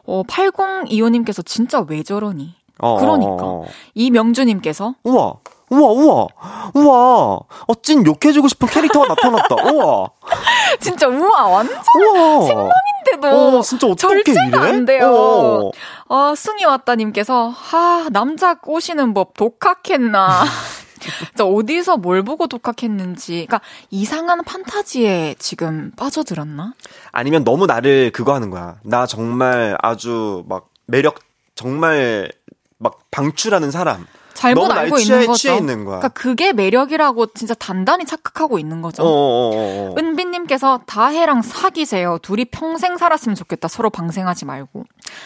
어, 8025님께서 진짜 왜 저러니? 어, 그러니까. 어, 어. 이명주님께서 우와, 우와, 우와, 우와. 어찐 욕해주고 싶은 캐릭터가 나타났다. 우와, 진짜 우와 완전 우와. 생방인데도 어, 진짜 어떻게 절제가 이래? 안 돼요. 어. 어, 승희 왔다님께서 하 남자 꼬시는 법 독학했나? 저 어디서 뭘 보고 독학했는지, 그러니까 이상한 판타지에 지금 빠져들었나? 아니면 너무 나를 그거 하는 거야. 나 정말 아주 막 매력 정말 막 방출하는 사람. 잘못 너무 날 알고 있는 거죠. 취해 있는 거야. 그러니까 그게 매력이라고 진짜 단단히 착각하고 있는 거죠. 어, 어, 어, 어. 은비님께서 다혜랑 사귀세요. 둘이 평생 살았으면 좋겠다. 서로 방생하지 말고.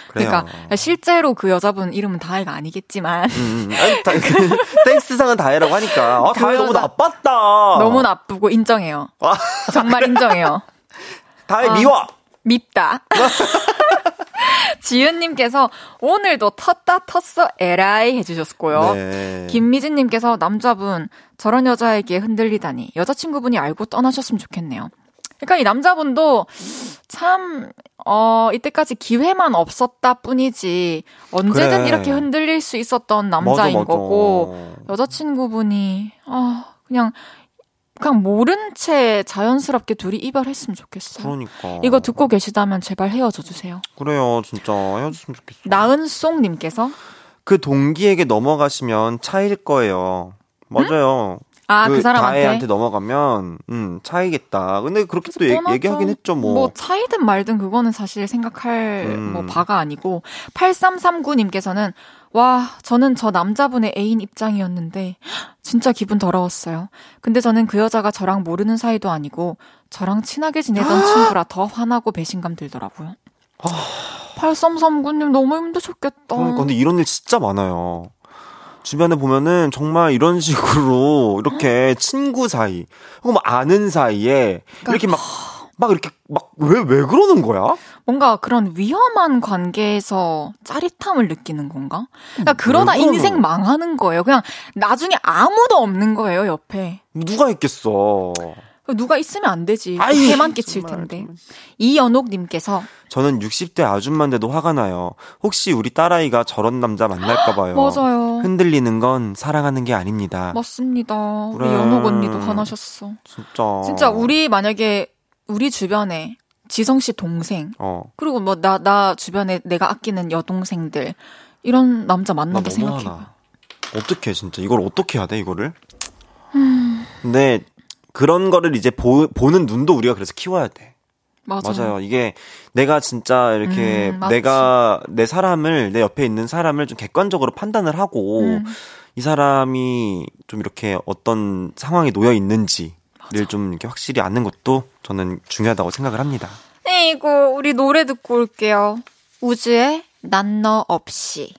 그래요. 그러니까 실제로 그 여자분 이름은 다혜가 아니겠지만 음, 아니, 다, 그, 땡스상은 다해라고 하니까. 아, 다해 너무 여자- 나빴다. 너무 나쁘고 인정해요. 아, 정말 인정해요. 다해 아. 미워. 밉다. 지은님께서 오늘도 텄다 텄어 에라이 해주셨고요. 네. 김미진님께서 남자분 저런 여자에게 흔들리다니 여자친구분이 알고 떠나셨으면 좋겠네요. 그러니까 이 남자분도 참, 어, 이때까지 기회만 없었다 뿐이지 언제든 그래. 이렇게 흔들릴 수 있었던 맞아, 남자인 맞아. 거고 여자친구분이, 아, 그냥, 그냥 모른 채 자연스럽게 둘이 이별했으면 좋겠어요. 그러니까. 이거 듣고 계시다면 제발 헤어져 주세요. 그래요, 진짜. 헤어졌으면 좋겠어. 나은송님께서 그 동기에게 넘어가시면 차일 거예요. 맞아요. 아그 사람한테 다혜한테 넘어가면 음 차이겠다. 근데 그렇게 또 얘, 뻔하죠. 얘기하긴 했죠 뭐. 뭐 차이든 말든 그거는 사실 생각할 음. 뭐 바가 아니고 8339님께서는 와 저는 저 남자분의 애인 입장이었는데 진짜 기분 더러웠어요. 근데 저는 그 여자가 저랑 모르는 사이도 아니고 저랑 친하게 지내던 친구라 더 화나고 배신감 들더라고요. 8339님 너무 힘드셨겠다. 그러니까 근데 이런 일 진짜 많아요. 주변에 보면은 정말 이런 식으로 이렇게 친구 사이 혹은 뭐 아는 사이에 그러니까 이렇게 막 막 이렇게 막왜왜 그러는 거야? 뭔가 그런 위험한 관계에서 짜릿함을 느끼는 건가? 그러니까 그러다 왜 그러는 인생 망하는 거예요. 그냥 나중에 아무도 없는 거예요, 옆에. 누가 있겠어? 누가 있으면 안 되지. 아이, 해만 끼칠 텐데. 정말. 이연옥님께서 저는 60대 아줌마인데도 화가 나요. 혹시 우리 딸아이가 저런 남자 만날까 봐요. 맞아요. 흔들리는 건 사랑하는 게 아닙니다. 맞습니다. 우리 그래. 연옥 언니도 화나셨어. 진짜. 진짜 우리 만약에 우리 주변에 지성 씨 동생 어. 그리고 뭐 나 나 주변에 내가 아끼는 여동생들 이런 남자 나 만난 게 너무 생각해. 어떻게 진짜 이걸 어떻게 해야 돼 이거를? 음. 근데 그런 거를 이제 보, 보는 눈도 우리가 그래서 키워야 돼. 맞아요. 맞아요. 이게 내가 진짜 이렇게 음. 내가 내 사람을 내 옆에 있는 사람을 좀 객관적으로 판단을 하고 음. 이 사람이 좀 이렇게 어떤 상황에 놓여 있는지 를좀 이렇게 확실히 아는 것도 저는 중요하다고 생각을 합니다. 네, 이거 우리 노래 듣고 올게요. 우주의 난 너 없이.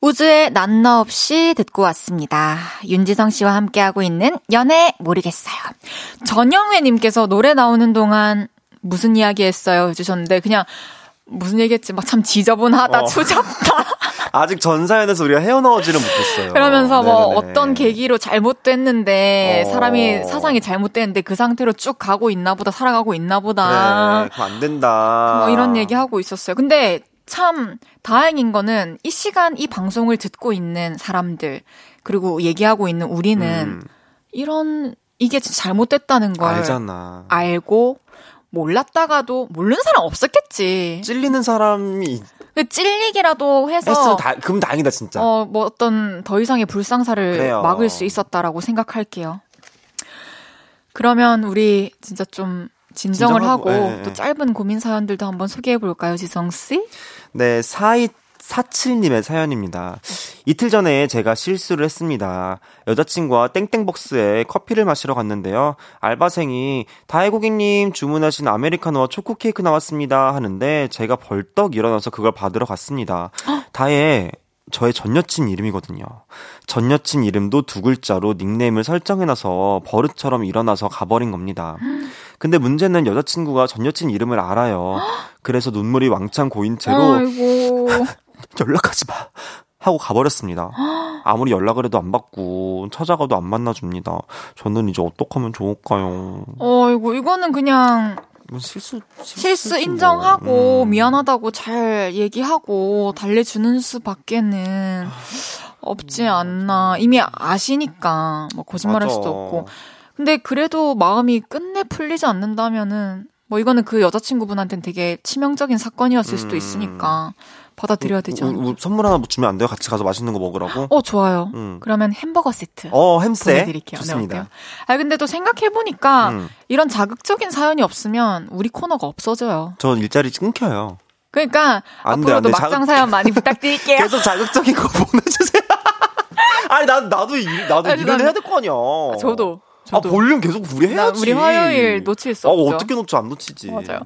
우주의 난 너 없이 듣고 왔습니다. 윤지성 씨와 함께하고 있는 연애 모르겠어요. 전영회님께서 노래 나오는 동안 무슨 이야기 했어요? 해주셨는데, 그냥 무슨 얘기 했지? 막 참 지저분하다, 어. 추잡다. 아직 전 사연에서 우리가 헤어나오지는 못했어요. 그러면서 뭐 네네네. 어떤 계기로 잘못됐는데, 어. 사람이 사상이 잘못됐는데 그 상태로 쭉 가고 있나 보다, 살아가고 있나 보다. 그거 안 된다. 뭐 이런 얘기 하고 있었어요. 근데 참 다행인 거는 이 시간 이 방송을 듣고 있는 사람들 그리고 얘기하고 있는 우리는 음, 이런 이게 진짜 잘못됐다는 걸 알잖아. 알고 몰랐다가도 모르는 사람 없었겠지. 찔리는 사람이 그 찔리기라도 해서 했으면 다, 그럼 다행이다 진짜. 어, 뭐 어떤 더 이상의 불상사를 그래요. 막을 수 있었다라고 생각할게요. 그러면 우리 진짜 좀 진정을 진정하고, 하고 예, 예. 또 짧은 고민 사연들도 한번 소개해 볼까요, 지성 씨? 네, 4247님의 사연입니다. 이틀 전에 제가 실수를 했습니다. 여자친구와 땡땡벅스에 커피를 마시러 갔는데요. 알바생이 다혜 고객님 주문하신 아메리카노와 초코 케이크 나왔습니다 하는데 제가 벌떡 일어나서 그걸 받으러 갔습니다. 다혜 저의 전 여친 이름이거든요. 전 여친 이름도 두 글자로 닉네임을 설정해놔서 버릇처럼 일어나서 가버린 겁니다. 근데 문제는 여자친구가 전 여친 이름을 알아요. 그래서 눈물이 왕창 고인 채로. 연락하지 마. 하고 가버렸습니다. 아무리 연락을 해도 안 받고 찾아가도 안 만나줍니다. 저는 이제 어떡하면 좋을까요? 어이구, 이거는 그냥 실수 실수 실수지 인정하고 뭐. 음. 미안하다고 잘 얘기하고 달래주는 수밖에는 없지 않나. 이미 아시니까 뭐 거짓말할 맞아. 수도 없고. 근데 그래도 마음이 끝내 풀리지 않는다면은 뭐 이거는 그 여자친구분한테는 되게 치명적인 사건이었을 수도 음. 있으니까 받아들여야 되지 우- 않을까. 우- 선물 하나 뭐 주면 안 돼요? 같이 가서 맛있는 거 먹으라고? 어 좋아요. 음. 그러면 햄버거 세트. 어, 햄세 보내드릴게요. 네, 좋습니다. 어때요? 아 근데 또 생각해 보니까 음. 이런 자극적인 사연이 없으면 우리 코너가 없어져요. 저 일자리 끊겨요. 그러니까 안 돼, 앞으로도 안 돼. 막장 자극- 사연 많이 부탁드릴게요. 계속 자극적인 거 보내주세요. 아니 나 나도 일, 나도 아, 일을 난- 해야 될 거 아니야. 저도. 아 저도. 볼륨 계속 우리 나 해야지. 우리 화요일 놓칠 수 아, 없죠. 어떻게 놓쳐 안 놓치지. 맞아요.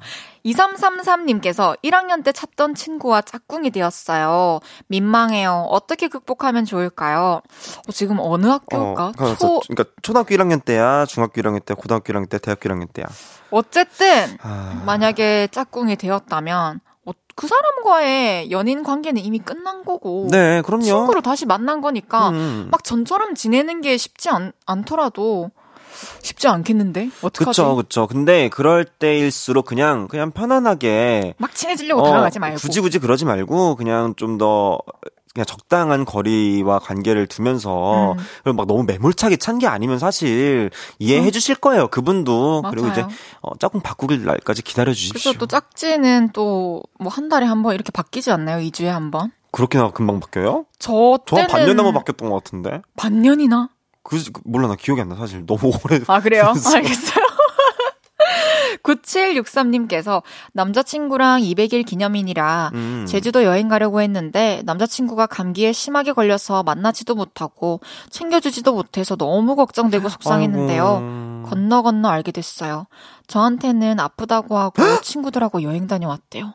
2333님께서 1학년 때 찾던 친구와 짝꿍이 되었어요. 민망해요. 어떻게 극복하면 좋을까요? 어, 지금 어느 학교일까? 그래서 초, 그러니까 초등학교 1학년 때야, 중학교 1학년 때, 고등학교 1학년 때, 대학교 1학년 때야. 어쨌든 아, 만약에 짝꿍이 되었다면 어, 그 사람과의 연인 관계는 이미 끝난 거고 네, 그럼요. 친구로 다시 만난 거니까 음. 막 전처럼 지내는 게 쉽지 않, 않더라도 쉽지 않겠는데 어떡하지? 그쵸, 그쵸. 근데 그럴 때일수록 그냥, 그냥 편안하게. 막 친해지려고 어, 다가가지 말고 굳이 굳이 그러지 말고, 그냥 좀 더, 그냥 적당한 거리와 관계를 두면서, 음. 그리고 막 너무 매몰차게 찬 게 아니면 사실 이해해 주실 거예요, 그분도. 그리고 이제, 맞아요. 어, 짝꿍 바꾸길 날까지 기다려 주십시오. 그래서 또 짝지는 또 뭐 한 달에 한 번 이렇게 바뀌지 않나요? 2 주에 한 번? 그렇게나 금방 바뀌어요? 저저 때는 한 반년 넘어 바뀌었던 것 같은데. 반년이나? 그, 그- 몰라, 나 기억이 안 나, 사실. 너무 오래. 아 그래요? 알겠어요. 9763님께서 남자친구랑 200일 기념일이라 음. 제주도 여행 가려고 했는데 남자친구가 감기에 심하게 걸려서 만나지도 못하고 챙겨주지도 못해서 너무 걱정되고 속상했는데요. 아이고. 건너 건너 알게 됐어요. 저한테는 아프다고 하고 친구들하고 여행 다녀왔대요.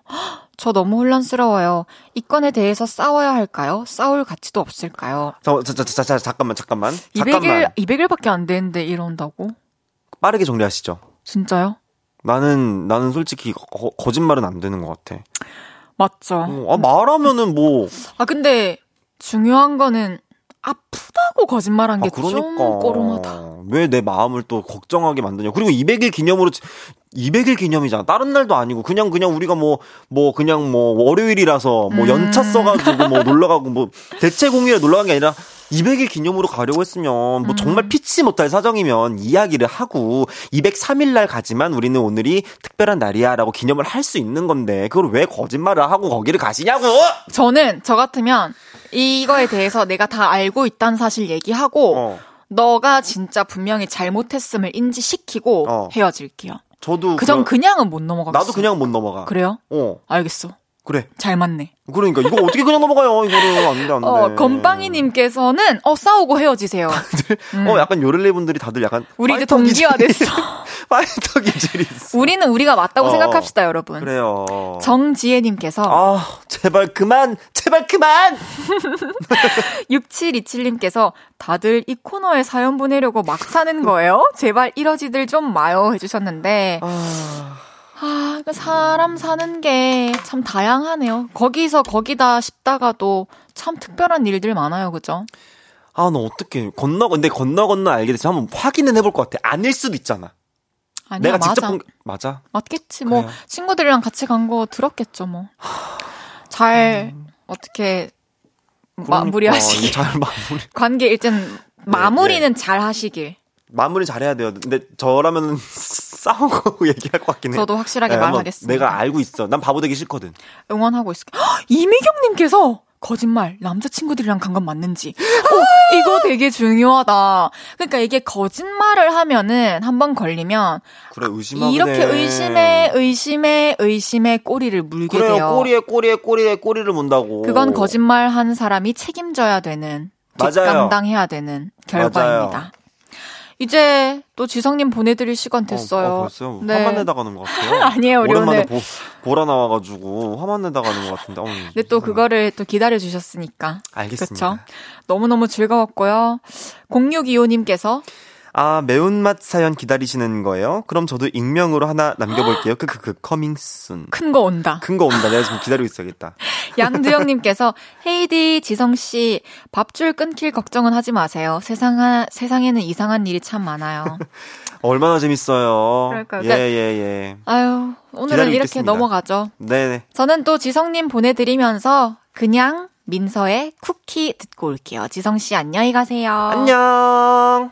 헉, 저 너무 혼란스러워요. 이 건에 대해서 싸워야 할까요? 싸울 가치도 없을까요? 자, 자, 자, 자, 자, 잠깐만, 잠깐만. 200일, 잠깐만. 200일밖에 안 되는데 이런다고? 빠르게 정리하시죠. 진짜요? 나는, 나는 솔직히 거, 거짓말은 안 되는 것 같아. 맞죠. 어, 아, 말하면은 뭐, 아, 근데 중요한 거는 아프다고 거짓말한 아, 게좀 꼬름하다. 왜 내 마음을 또 걱정하게 만드냐. 그리고 200일 기념으로, 200일 기념이잖아. 다른 날도 아니고, 그냥, 그냥 우리가 뭐, 뭐, 그냥 뭐, 월요일이라서, 뭐, 음. 연차 써가지고, 뭐, 놀러가고, 뭐, 대체 공휴일에 놀러간 게 아니라, 200일 기념으로 가려고 했으면, 뭐, 정말 음. 피치 못할 사정이면 이야기를 하고, 203일 날 가지만 우리는 오늘이 특별한 날이야. 라고 기념을 할 수 있는 건데, 그걸 왜 거짓말을 하고 거기를 가시냐고! 저는 저 같으면 이거에 대해서 내가 다 알고 있다는 사실 얘기하고 어, 너가 진짜 분명히 잘못했음을 인지시키고 어. 헤어질게요. 저도. 그전 그냥은 못 넘어가겠어. 나도 그냥 못 넘어가. 그래요? 어, 알겠어. 그래. 잘 맞네. 그러니까 이거 어떻게 그냥 넘어가요? 이거는 안 돼, 안 돼. 어, 건빵이님께서는 어 싸우고 헤어지세요. 음. 어, 약간 요를레 분들이 다들 약간 우리 이제 파이터 동기화 기질이- 됐어. 파이터 기질이 있어. 우리는 우리가 맞다고 어. 생각합시다, 여러분. 그래요. 정지혜님께서 아, 제발 그만, 제발 그만. 6727님께서 다들 이 코너에 사연 보내려고 막 사는 거예요? 제발 이러지들 좀 마요 해주셨는데 아, 아, 그 사람 사는 게 참 다양하네요. 거기서 거기다 싶다가도 참 특별한 일들 많아요, 그죠? 아, 너 어떻게 건너 근데 건너 건너 알게 돼서 한번 확인은 해볼 것 같아. 아닐 수도 있잖아. 아니야, 내가 맞아. 직접 본 게- 맞아. 맞겠지. 뭐 그래요. 친구들이랑 같이 간 거 들었겠죠, 뭐. 잘 어떻게 마무리하시길. 그러니까, 잘 마무리. 관계 일단 마무리는 잘 하시길. 마무리 잘해야 돼요. 근데 저라면 싸우고 얘기할 것 같긴 해. 저도 확실하게 네, 말하겠습니다. 내가 알고 있어. 난 바보 되기 싫거든. 응원하고 있을게요. 헉, 이미경님께서 거짓말 남자친구들이랑 간 건 맞는지. 어, 이거 되게 중요하다. 그러니까 이게 거짓말을 하면은 한 번 걸리면 그래 의심하게 이렇게 돼. 의심에 의심에 의심에 꼬리를 물게 그래요. 돼요. 꼬리에 꼬리에 꼬리에 꼬리를 문다고. 그건 거짓말 한 사람이 책임져야 되는 맞아요. 뒷감당해야 되는 결과입니다. 맞아요. 이제 또 지성님 보내드릴 시간 됐어요. 어, 어, 벌써요. 네. 화만 내다 가는 것 같아요. 아니에요, 우리 오랜만에 오늘. 보, 보라 나와가지고 화만 내다 가는 것 같은데. 어, 근데 또 그거를 또 기다려 주셨으니까. 알겠습니다. 그쵸? 너무 너무 즐거웠고요. 0625님께서 아 매운맛 사연 기다리시는 거예요? 그럼 저도 익명으로 하나 남겨볼게요. 크크크 coming soon. 큰 거 온다. 큰 거 온다. 내가 지금 기다리고 있어야겠다. 양두영님께서 헤이즈 지성씨 밥줄 끊길 걱정은 하지 마세요. 세상 세상에는 이상한 일이 참 많아요. 얼마나 재밌어요. 그러니까요. 예, 예, 예. 아유 오늘은 이렇게 있겠습니다. 넘어가죠. 네네. 저는 또 지성님 보내드리면서 그냥 민서의 쿠키 듣고 올게요. 지성씨 안녕히 가세요. 안녕.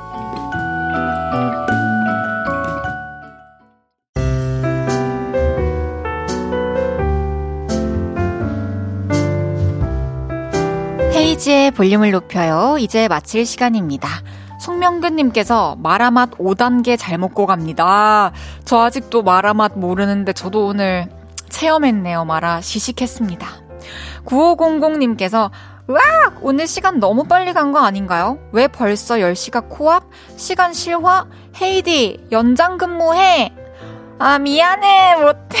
헤이지의 볼륨을 높여요. 이제 마칠 시간입니다. 송명근님께서 마라맛 5단계 잘 먹고 갑니다. 저 아직도 마라맛 모르는데 저도 오늘 체험했네요. 마라 시식했습니다. 9500님께서 으악! 오늘 시간 너무 빨리 간 거 아닌가요? 왜 벌써 10시가 코앞? 시간 실화? 헤이디, 연장 근무해! 아, 미안해. 못해.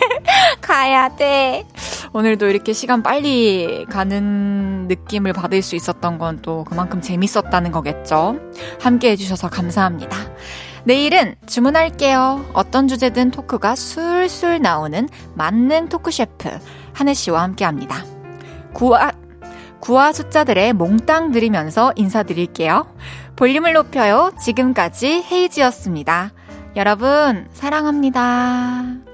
가야 돼. 오늘도 이렇게 시간 빨리 가는 느낌을 받을 수 있었던 건 또 그만큼 재밌었다는 거겠죠. 함께 해주셔서 감사합니다. 내일은 주문할게요. 어떤 주제든 토크가 술술 나오는 만능 토크 셰프 한혜 씨와 함께 합니다. 구화, 구화 숫자들의 몽땅 들이면서 인사드릴게요. 볼륨을 높여요. 지금까지 헤이지였습니다. 여러분, 사랑합니다.